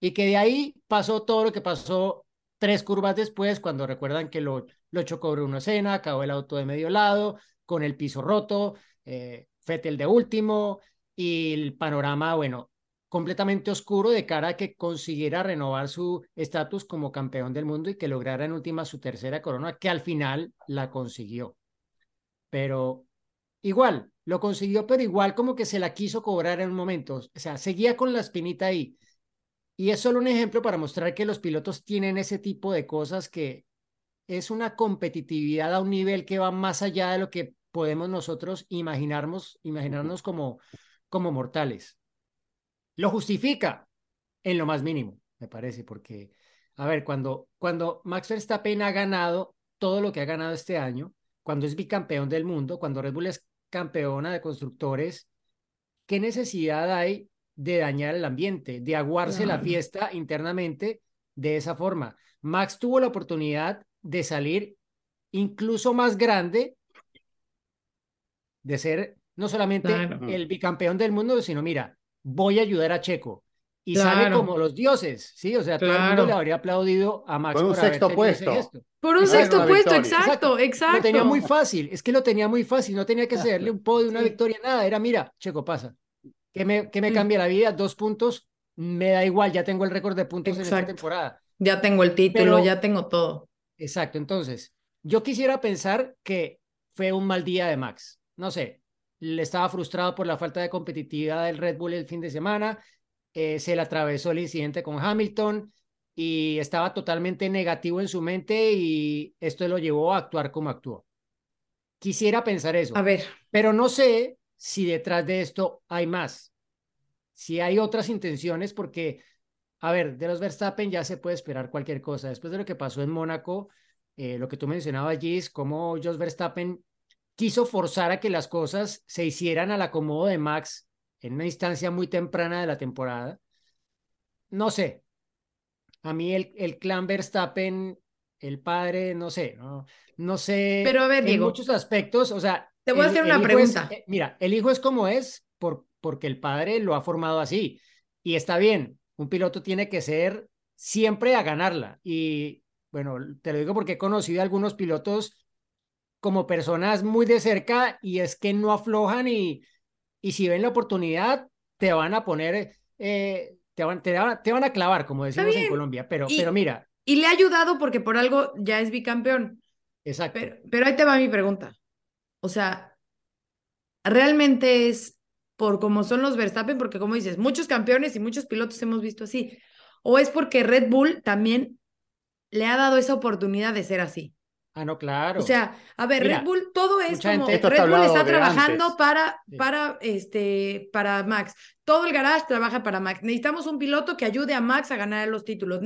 Y que de ahí pasó todo lo que pasó tres curvas después, cuando recuerdan que lo, lo chocó Bruno Senna, acabó el auto de medio lado, con el piso roto, eh, Vettel de último, y el panorama, bueno, completamente oscuro de cara a que consiguiera renovar su estatus como campeón del mundo y que lograra en última su tercera corona, que al final la consiguió. Pero igual, lo consiguió, pero igual como que se la quiso cobrar en un momento. O sea, seguía con la espinita ahí. Y es solo un ejemplo para mostrar que los pilotos tienen ese tipo de cosas que es una competitividad a un nivel que va más allá de lo que podemos nosotros imaginarnos, imaginarnos como, como mortales. Lo justifica en lo más mínimo, me parece, porque, a ver, cuando, cuando Max Verstappen ha ganado todo lo que ha ganado este año, cuando es bicampeón del mundo, cuando Red Bull es campeona de constructores, ¿qué necesidad hay de dañar el ambiente, de aguarse la fiesta internamente de esa forma? Max tuvo la oportunidad de salir incluso más grande, de ser no solamente el bicampeón del mundo, sino mira, voy a ayudar a Checo. Y sale como los dioses, ¿sí? O sea, todo el mundo le habría aplaudido a Max por un sexto puesto. Por un sexto puesto, exacto, exacto, Lo tenía muy fácil, es que lo tenía muy fácil, no tenía que hacerle un podio, una victoria, nada. Era, mira, Checo pasa. ¿Qué me, qué me mm. cambia la vida? Dos puntos, me da igual, ya tengo el récord de puntos en esta temporada. Ya tengo el título, ya tengo todo. Exacto, entonces, yo quisiera pensar que fue un mal día de Max. No sé, le estaba frustrado por la falta de competitividad del Red Bull el fin de semana, eh, se le atravesó el incidente con Hamilton y estaba totalmente negativo en su mente y esto lo llevó a actuar como actuó. Quisiera pensar eso. A ver. Pero no sé si detrás de esto hay más, si hay otras intenciones, porque, a ver, de los Verstappen ya se puede esperar cualquier cosa. Después de lo que pasó en Mónaco, eh, lo que tú mencionabas, Gis, cómo Jos Verstappen quiso forzar a que las cosas se hicieran al acomodo de Max en una instancia muy temprana de la temporada. No sé. A mí el, el clan Verstappen, el padre, no sé, no, no sé. Pero a ver, en muchos aspectos, o sea. Te voy a hacer una pregunta. Eh, mira, el hijo es como es por, porque el padre lo ha formado así. Y está bien, un piloto tiene que ser siempre a ganarla. Y bueno, te lo digo porque he conocido a algunos pilotos como personas muy de cerca y es que no aflojan y, y si ven la oportunidad te van a poner, eh, te, van, te, van, a clavar, como decimos en Colombia. Pero, pero mira. Y le ha ayudado porque por algo ya es bicampeón. Exacto. Pero, pero ahí te va mi pregunta. O sea, realmente es por cómo son los Verstappen, porque como dices, muchos campeones y muchos pilotos hemos visto así. O es porque Red Bull también le ha dado esa oportunidad de ser así. Ah, no, claro. O sea, a ver, Red Bull, todo es como Red Bull está trabajando para, para, este, para Max. Todo el garage trabaja para Max. Necesitamos un piloto que ayude a Max a ganar los títulos.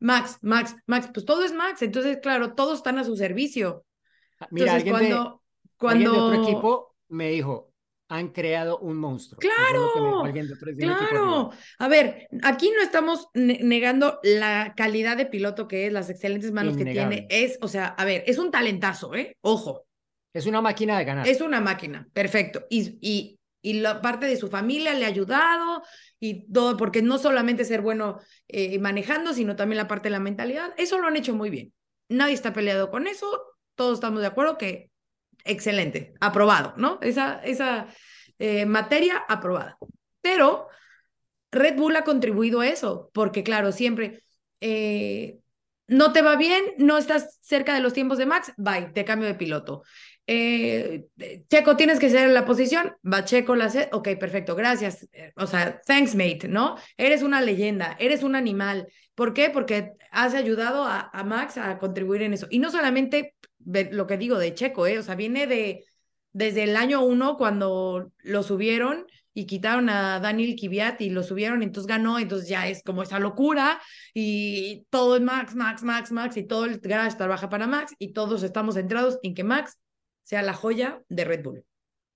Max, Max, Max, pues todo es Max. Entonces, claro, todos están a su servicio. Ah, mira, Entonces, cuando, cuando... de otro equipo me dijo, han creado un monstruo. Claro, claro. A ver, aquí no estamos negando la calidad de piloto que es, las excelentes manos que tiene. Es, o sea, a ver, es un talentazo, ¿eh? Ojo. Es una máquina de ganar. Es una máquina, perfecto. Y, y, y la parte de su familia le ha ayudado y todo, porque no solamente ser bueno eh, manejando, sino también la parte de la mentalidad. Eso lo han hecho muy bien. Nadie está peleado con eso. Todos estamos de acuerdo que excelente, aprobado, ¿no? Esa, esa eh, materia aprobada. Pero Red Bull ha contribuido a eso, porque claro, siempre eh, no te va bien, no estás cerca de los tiempos de Max, bye, te cambio de piloto. Eh, Checo, tienes que ser en la posición, va Checo, la set, ok, perfecto, gracias. O sea, thanks, mate, ¿no? Eres una leyenda, eres un animal. ¿Por qué? Porque has ayudado a, a Max a contribuir en eso. Y no solamente lo que digo de Checo, ¿eh? O sea, viene de desde el año uno cuando lo subieron y quitaron a Daniel Kiviat y lo subieron, entonces ganó, entonces ya es como esa locura y todo es Max, Max, Max, Max y todo el garage trabaja para Max y todos estamos centrados en que Max sea la joya de Red Bull.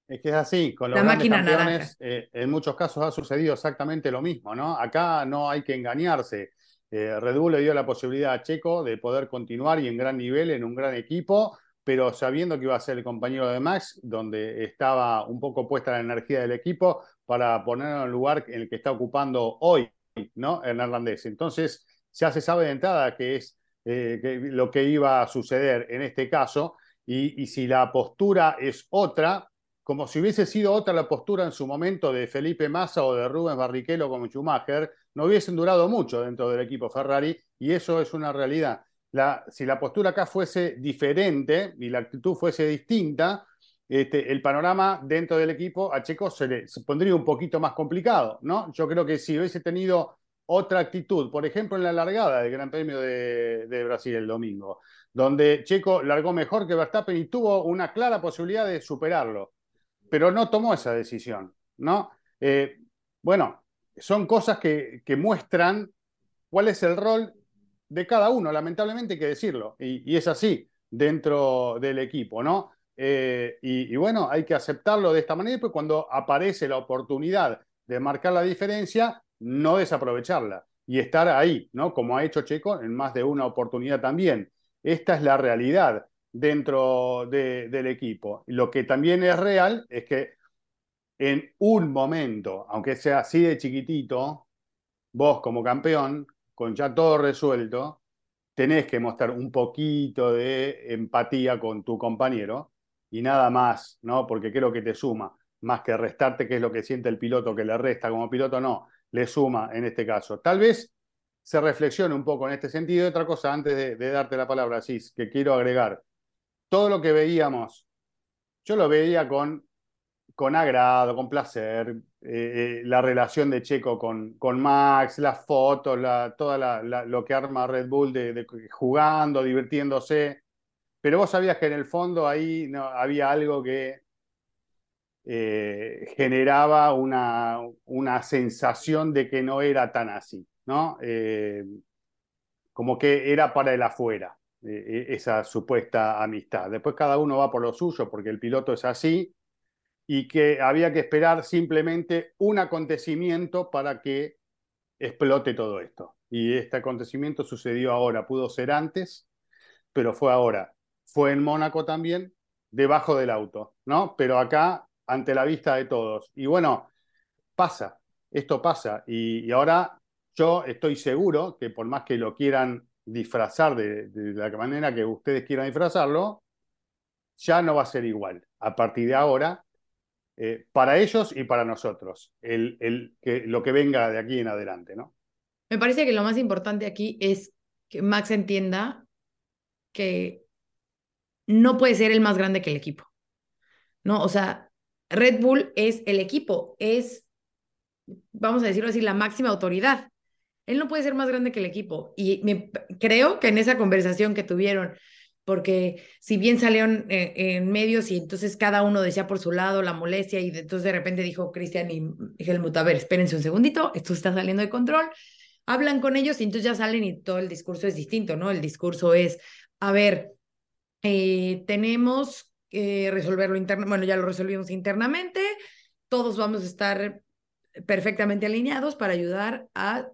Es que es así, con los la máquina campeones, eh, en muchos casos ha sucedido exactamente lo mismo, ¿no? Acá no hay que engañarse. Eh, Red Bull le dio la posibilidad a Checo de poder continuar y en gran nivel, en un gran equipo, pero sabiendo que iba a ser el compañero de Max, donde estaba un poco puesta la energía del equipo para ponerlo en el lugar en el que está ocupando hoy, ¿no? El neerlandés. Entonces, ya se sabe de entrada que es eh, lo que iba a suceder en este caso, y, si la postura es otra, como si hubiese sido otra la postura en su momento de Felipe Massa o de Rubens Barrichello como Schumacher, no hubiesen durado mucho dentro del equipo Ferrari y eso es una realidad. Si la postura acá fuese diferente y la actitud fuese distinta, este, el panorama dentro del equipo a Checo se le pondría un poquito más complicado, ¿no? Yo creo que si hubiese tenido otra actitud, por ejemplo en la largada del Gran Premio de, de Brasil el domingo, donde Checo largó mejor que Verstappen y tuvo una clara posibilidad de superarlo pero no tomó esa decisión, ¿no? Eh, bueno, son cosas que, que, muestran cuál es el rol de cada uno, lamentablemente hay que decirlo, y, es así dentro del equipo, ¿no? Eh, y, bueno, hay que aceptarlo de esta manera, y pues cuando aparece la oportunidad de marcar la diferencia, no desaprovecharla y estar ahí, ¿no? Como ha hecho Checo en más de una oportunidad también. Esta es la realidad dentro del equipo. Lo que también es real es que en un momento, aunque sea así de chiquitito, vos como campeón, con ya todo resuelto, tenés que mostrar un poquito de empatía con tu compañero y nada más, ¿no? Porque creo que te suma, más que restarte, que es lo que siente el piloto que le resta como piloto, no, le suma en este caso. Tal vez se reflexione un poco en este sentido. otra cosa, antes de, de darte la palabra, Cis, que quiero agregar todo lo que veíamos, yo lo veía con, con agrado, con placer, eh, eh, la relación de Checo con, con Max, las fotos, la, toda lo que arma Red Bull de, jugando, divirtiéndose, pero vos sabías que en el fondo ahí no, había algo que eh, generaba una, una sensación de que no era tan así, ¿no? como que era para el afuera. esa supuesta amistad. Después cada uno va por lo suyo porque el piloto es así y que había que esperar simplemente un acontecimiento para que explote todo esto. Y este acontecimiento sucedió ahora, pudo ser antes, pero fue ahora. Fue en Mónaco también, debajo del auto, ¿no? Pero acá, ante la vista de todos. Y bueno, pasa, esto pasa. Y, ahora yo estoy seguro que por más que lo quieran disfrazar de, la manera que ustedes quieran disfrazarlo, ya no va a ser igual a partir de ahora, eh, para ellos y para nosotros, el, el, que, lo que venga de aquí en adelante, ¿no? Me parece que lo más importante aquí es que Max entienda que no puede ser el más grande que el equipo. ¿No? O sea, Red Bull es el equipo, es, vamos a decirlo así, la máxima autoridad. Él no puede ser más grande que el equipo. Y creo que en esa conversación que tuvieron, porque si bien salieron eh, en medios y entonces cada uno decía por su lado la molestia y entonces de repente dijo Cristian y Helmut, a ver, espérense un segundito, esto está saliendo de control. Hablan con ellos y entonces ya salen y todo el discurso es distinto, ¿no? El discurso es, a ver, eh, tenemos que resolverlo internamente, bueno, ya lo resolvimos internamente, todos vamos a estar perfectamente alineados para ayudar a,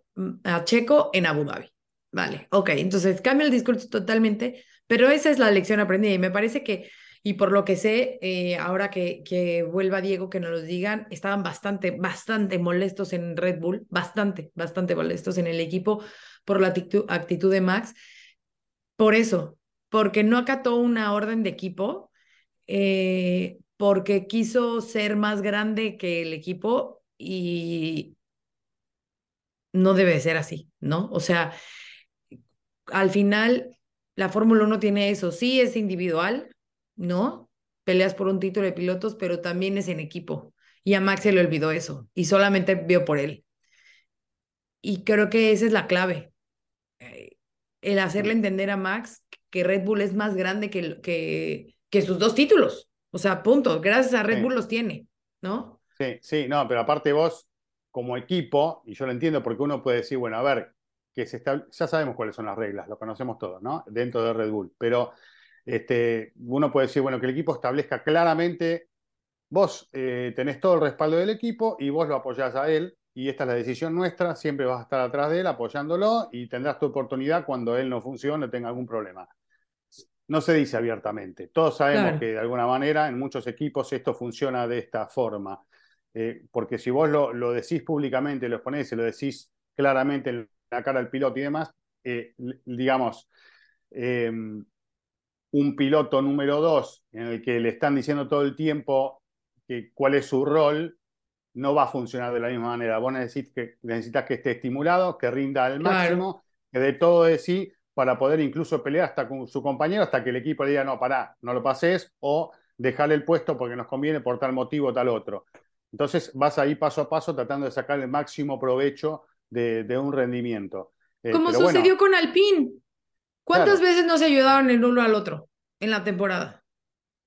a Checo en Abu Dhabi. Vale, ok, entonces cambia el discurso totalmente, pero esa es la lección aprendida y me parece que, y por lo que sé, eh, ahora que, vuelva Diego, que nos lo digan, estaban bastante, bastante molestos en Red Bull, bastante, bastante molestos en el equipo por la actitud, actitud de Max. Por eso, porque no acató una orden de equipo, eh, porque quiso ser más grande que el equipo y no debe ser así, ¿no? O sea, al final la Fórmula 1 tiene eso, sí es individual, ¿no? Peleas por un título de pilotos, pero también es en equipo. Y a Max se le olvidó eso y solamente vio por él. Y creo que esa es la clave. Eh, el hacerle entender a Max que Red Bull es más grande que, que, que sus dos títulos. O sea, punto. Gracias a Red Bull los tiene, ¿no? Sí, sí, no, pero aparte vos, como equipo, y yo lo entiendo porque uno puede decir, bueno, a ver, que se está, ya sabemos cuáles son las reglas, lo conocemos todos, ¿no? Dentro de Red Bull, pero este, uno puede decir, bueno, que el equipo establezca claramente, vos eh, tenés todo el respaldo del equipo y vos lo apoyás a él, y esta es la decisión nuestra, siempre vas a estar atrás de él apoyándolo y tendrás tu oportunidad cuando él no funcione o tenga algún problema. No se dice abiertamente. Todos sabemos que de alguna manera en muchos equipos esto funciona de esta forma. Eh, porque si vos lo, lo, decís públicamente, lo exponés, lo decís claramente en la cara al piloto y demás, eh, digamos, em, un piloto número dos en el que le están diciendo todo el tiempo que, cuál es su rol, no va a funcionar de la misma manera. Vos necesitas que, necesitas que esté estimulado, que rinda al máximo, que de todo de sí para poder incluso pelear hasta con su compañero hasta que el equipo le diga, no, pará, no lo pases o dejarle el puesto porque nos conviene por tal motivo o tal otro. Entonces vas ahí paso a paso tratando de sacar el máximo provecho de, un rendimiento. Eh, Como sucedió con Alpine. ¿Cuántas veces no se ayudaron el uno al otro en la temporada?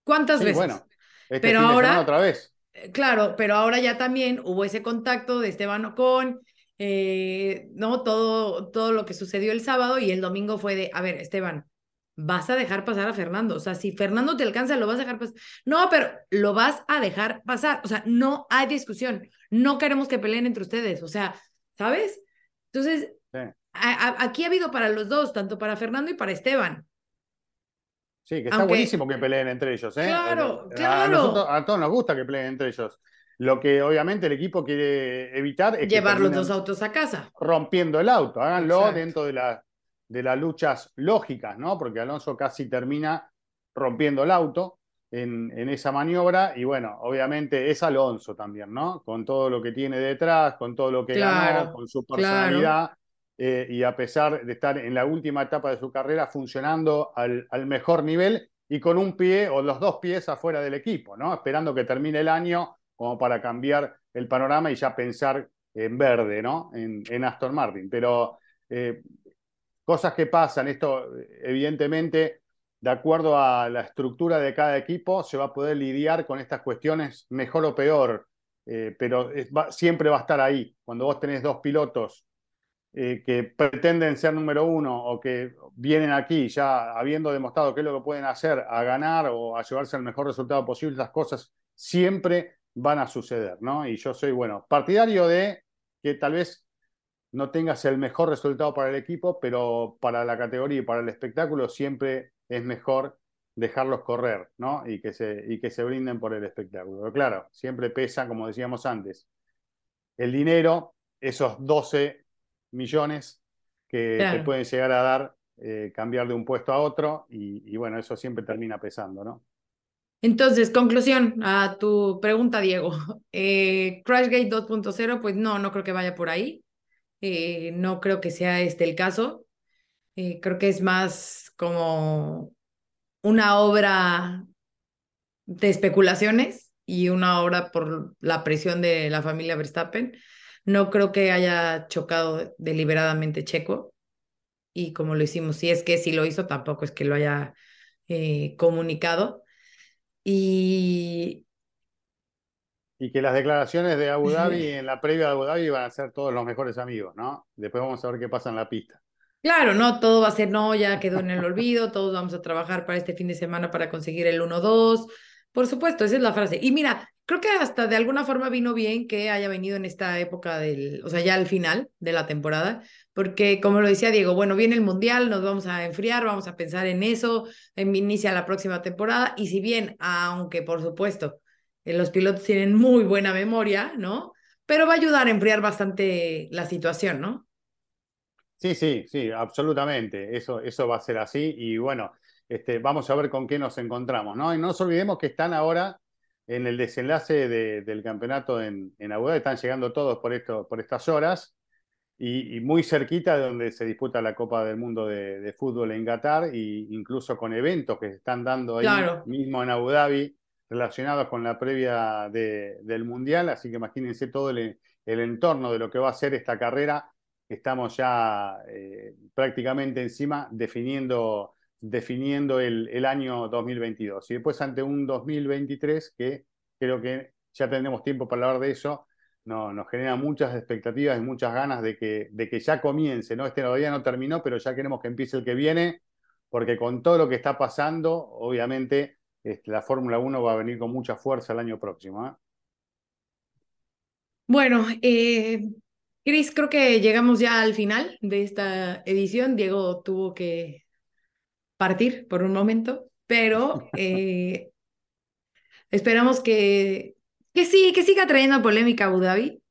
¿Cuántas veces? Bueno, este pero ahora otra vez. Eh, claro, pero ahora ya también hubo ese contacto de Esteban Ocon, eh, ¿no? Todo, todo lo que sucedió el sábado y el domingo fue de, a ver, Esteban, vas a dejar pasar a Fernando. O sea, si Fernando te alcanza, lo vas a dejar pasar. No, pero lo vas a dejar pasar. O sea, no hay discusión. No queremos que peleen entre ustedes. O sea, ¿sabes? Entonces, aquí ha habido para los dos, tanto para Fernando y para Esteban. Sí, que está buenísimo que peleen entre ellos. ¿eh? Claro, claro. A, todos nos gusta que peleen entre ellos. Lo que obviamente el equipo quiere evitar es llevar los dos autos a casa. Rompiendo el auto. Háganlo dentro de, la, de las luchas lógicas, ¿no? Porque Alonso casi termina rompiendo el auto en, en, esa maniobra. Y bueno, obviamente es Alonso también, ¿no? Con todo lo que tiene detrás, con todo lo que ganó, con su personalidad. Eh, y a pesar de estar en la última etapa de su carrera funcionando al, mejor nivel y con un pie o los dos pies afuera del equipo, ¿no? Esperando que termine el año como para cambiar el panorama y ya pensar en verde, ¿no? En, Aston Martin. Pero eh, cosas que pasan, esto evidentemente, de acuerdo a la estructura de cada equipo, se va a poder lidiar con estas cuestiones mejor o peor, eh, pero siempre va a estar ahí. Cuando vos tenés dos pilotos eh, que pretenden ser número uno o que vienen aquí ya habiendo demostrado qué es lo que pueden hacer a ganar o a llevarse el mejor resultado posible, las cosas siempre van a suceder, ¿no? Y yo soy, bueno, partidario de que tal vez no tengas el mejor resultado para el equipo, pero para la categoría y para el espectáculo siempre es mejor dejarlos correr, ¿no? Y que se, y que se brinden por el espectáculo. Pero claro, siempre pesa, como decíamos antes, el dinero, esos 12 millones que te pueden llegar a dar eh, cambiar de un puesto a otro, y, bueno, eso siempre termina pesando, ¿no? Entonces, conclusión a tu pregunta, Diego. Eh, Crashgate 2.0, pues no, no creo que vaya por ahí. Eh, no creo que sea este el caso. Eh, creo que es más como una obra de especulaciones y una obra por la presión de la familia Verstappen. No creo que haya chocado deliberadamente Checo y como lo hicimos, si es que sí lo hizo, tampoco es que lo haya eh, comunicado. Y, y que las declaraciones de Abu Dhabi en la previa de Abu Dhabi van a ser todos los mejores amigos, ¿no? Después vamos a ver qué pasa en la pista. Claro, no, todo va a ser, no, ya quedó en el olvido, todos vamos a trabajar para este fin de semana para conseguir el 1-2. Por supuesto, esa es la frase. Y mira, creo que hasta de alguna forma vino bien que haya venido en esta época del, o sea, ya al final de la temporada, porque como lo decía Diego, bueno, viene el Mundial, nos vamos a enfriar, vamos a pensar en eso, en, inicia la próxima temporada, y si bien, aunque por supuesto, eh, los pilotos tienen muy buena memoria, ¿no? Pero va a ayudar a enfriar bastante la situación, ¿no? Sí, sí, sí, absolutamente. Eso, eso va a ser así. Y bueno, este, vamos a ver con qué nos encontramos, ¿no? Y no nos olvidemos que están ahora en el desenlace del campeonato en, en Abu Dhabi, están llegando todos por, esto, por estas horas. Y, muy cerquita de donde se disputa la Copa del Mundo de, fútbol en Qatar, e incluso con eventos que se están dando ahí mismo en Abu Dhabi, relacionados con la previa del Mundial, así que imagínense todo el, entorno de lo que va a ser esta carrera. Estamos ya eh, prácticamente encima definiendo, definiendo el, año 2022. Y después ante un 2023 que creo que ya tendremos tiempo para hablar de eso, no, nos genera muchas expectativas y muchas ganas de que, de que ya comience, ¿no? Este todavía no terminó, pero ya queremos que empiece el que viene, porque con todo lo que está pasando, obviamente la Fórmula 1 va a venir con mucha fuerza el año próximo. ¿eh? Bueno, eh, Cris, creo que llegamos ya al final de esta edición. Diego tuvo que partir por un momento, pero eh, esperamos que, que sí, que siga trayendo polémica Abu Dhabi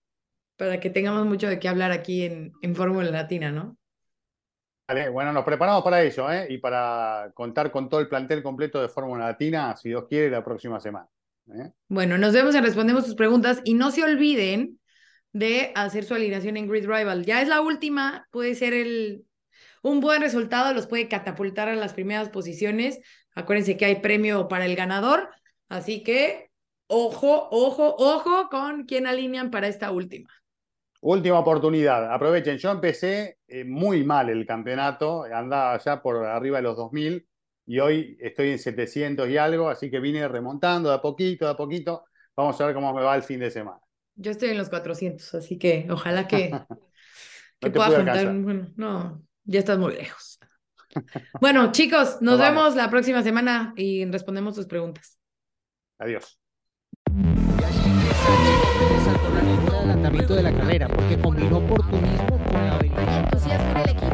para que tengamos mucho de qué hablar aquí en, en Fórmula Latina, ¿no? bueno, nos preparamos para ello ¿eh? y para contar con todo el plantel completo de Fórmula Latina, si Dios quiere, la próxima semana. ¿eh? Bueno, nos vemos y respondemos sus preguntas y no se olviden de hacer su alineación en Grid Rival. Ya es la última, puede ser el, un buen resultado, los puede catapultar a las primeras posiciones. Acuérdense que hay premio para el ganador, así que ojo, ojo, ojo con quién alinean para esta última. Última oportunidad, aprovechen. Yo empecé eh, muy mal el campeonato, andaba ya por arriba de los 2000 y hoy estoy en 700 y algo, así que vine remontando de a poquito, de a poquito. Vamos a ver cómo me va el fin de semana. Yo estoy en los 400, así que ojalá que, que pueda juntar. Bueno, no, ya estás muy lejos. Bueno, chicos, nos, vemos la próxima semana y respondemos sus preguntas. Adiós adelantamiento de la carrera, porque combinó oportunismo con la habilidad. entusiasmo del equipo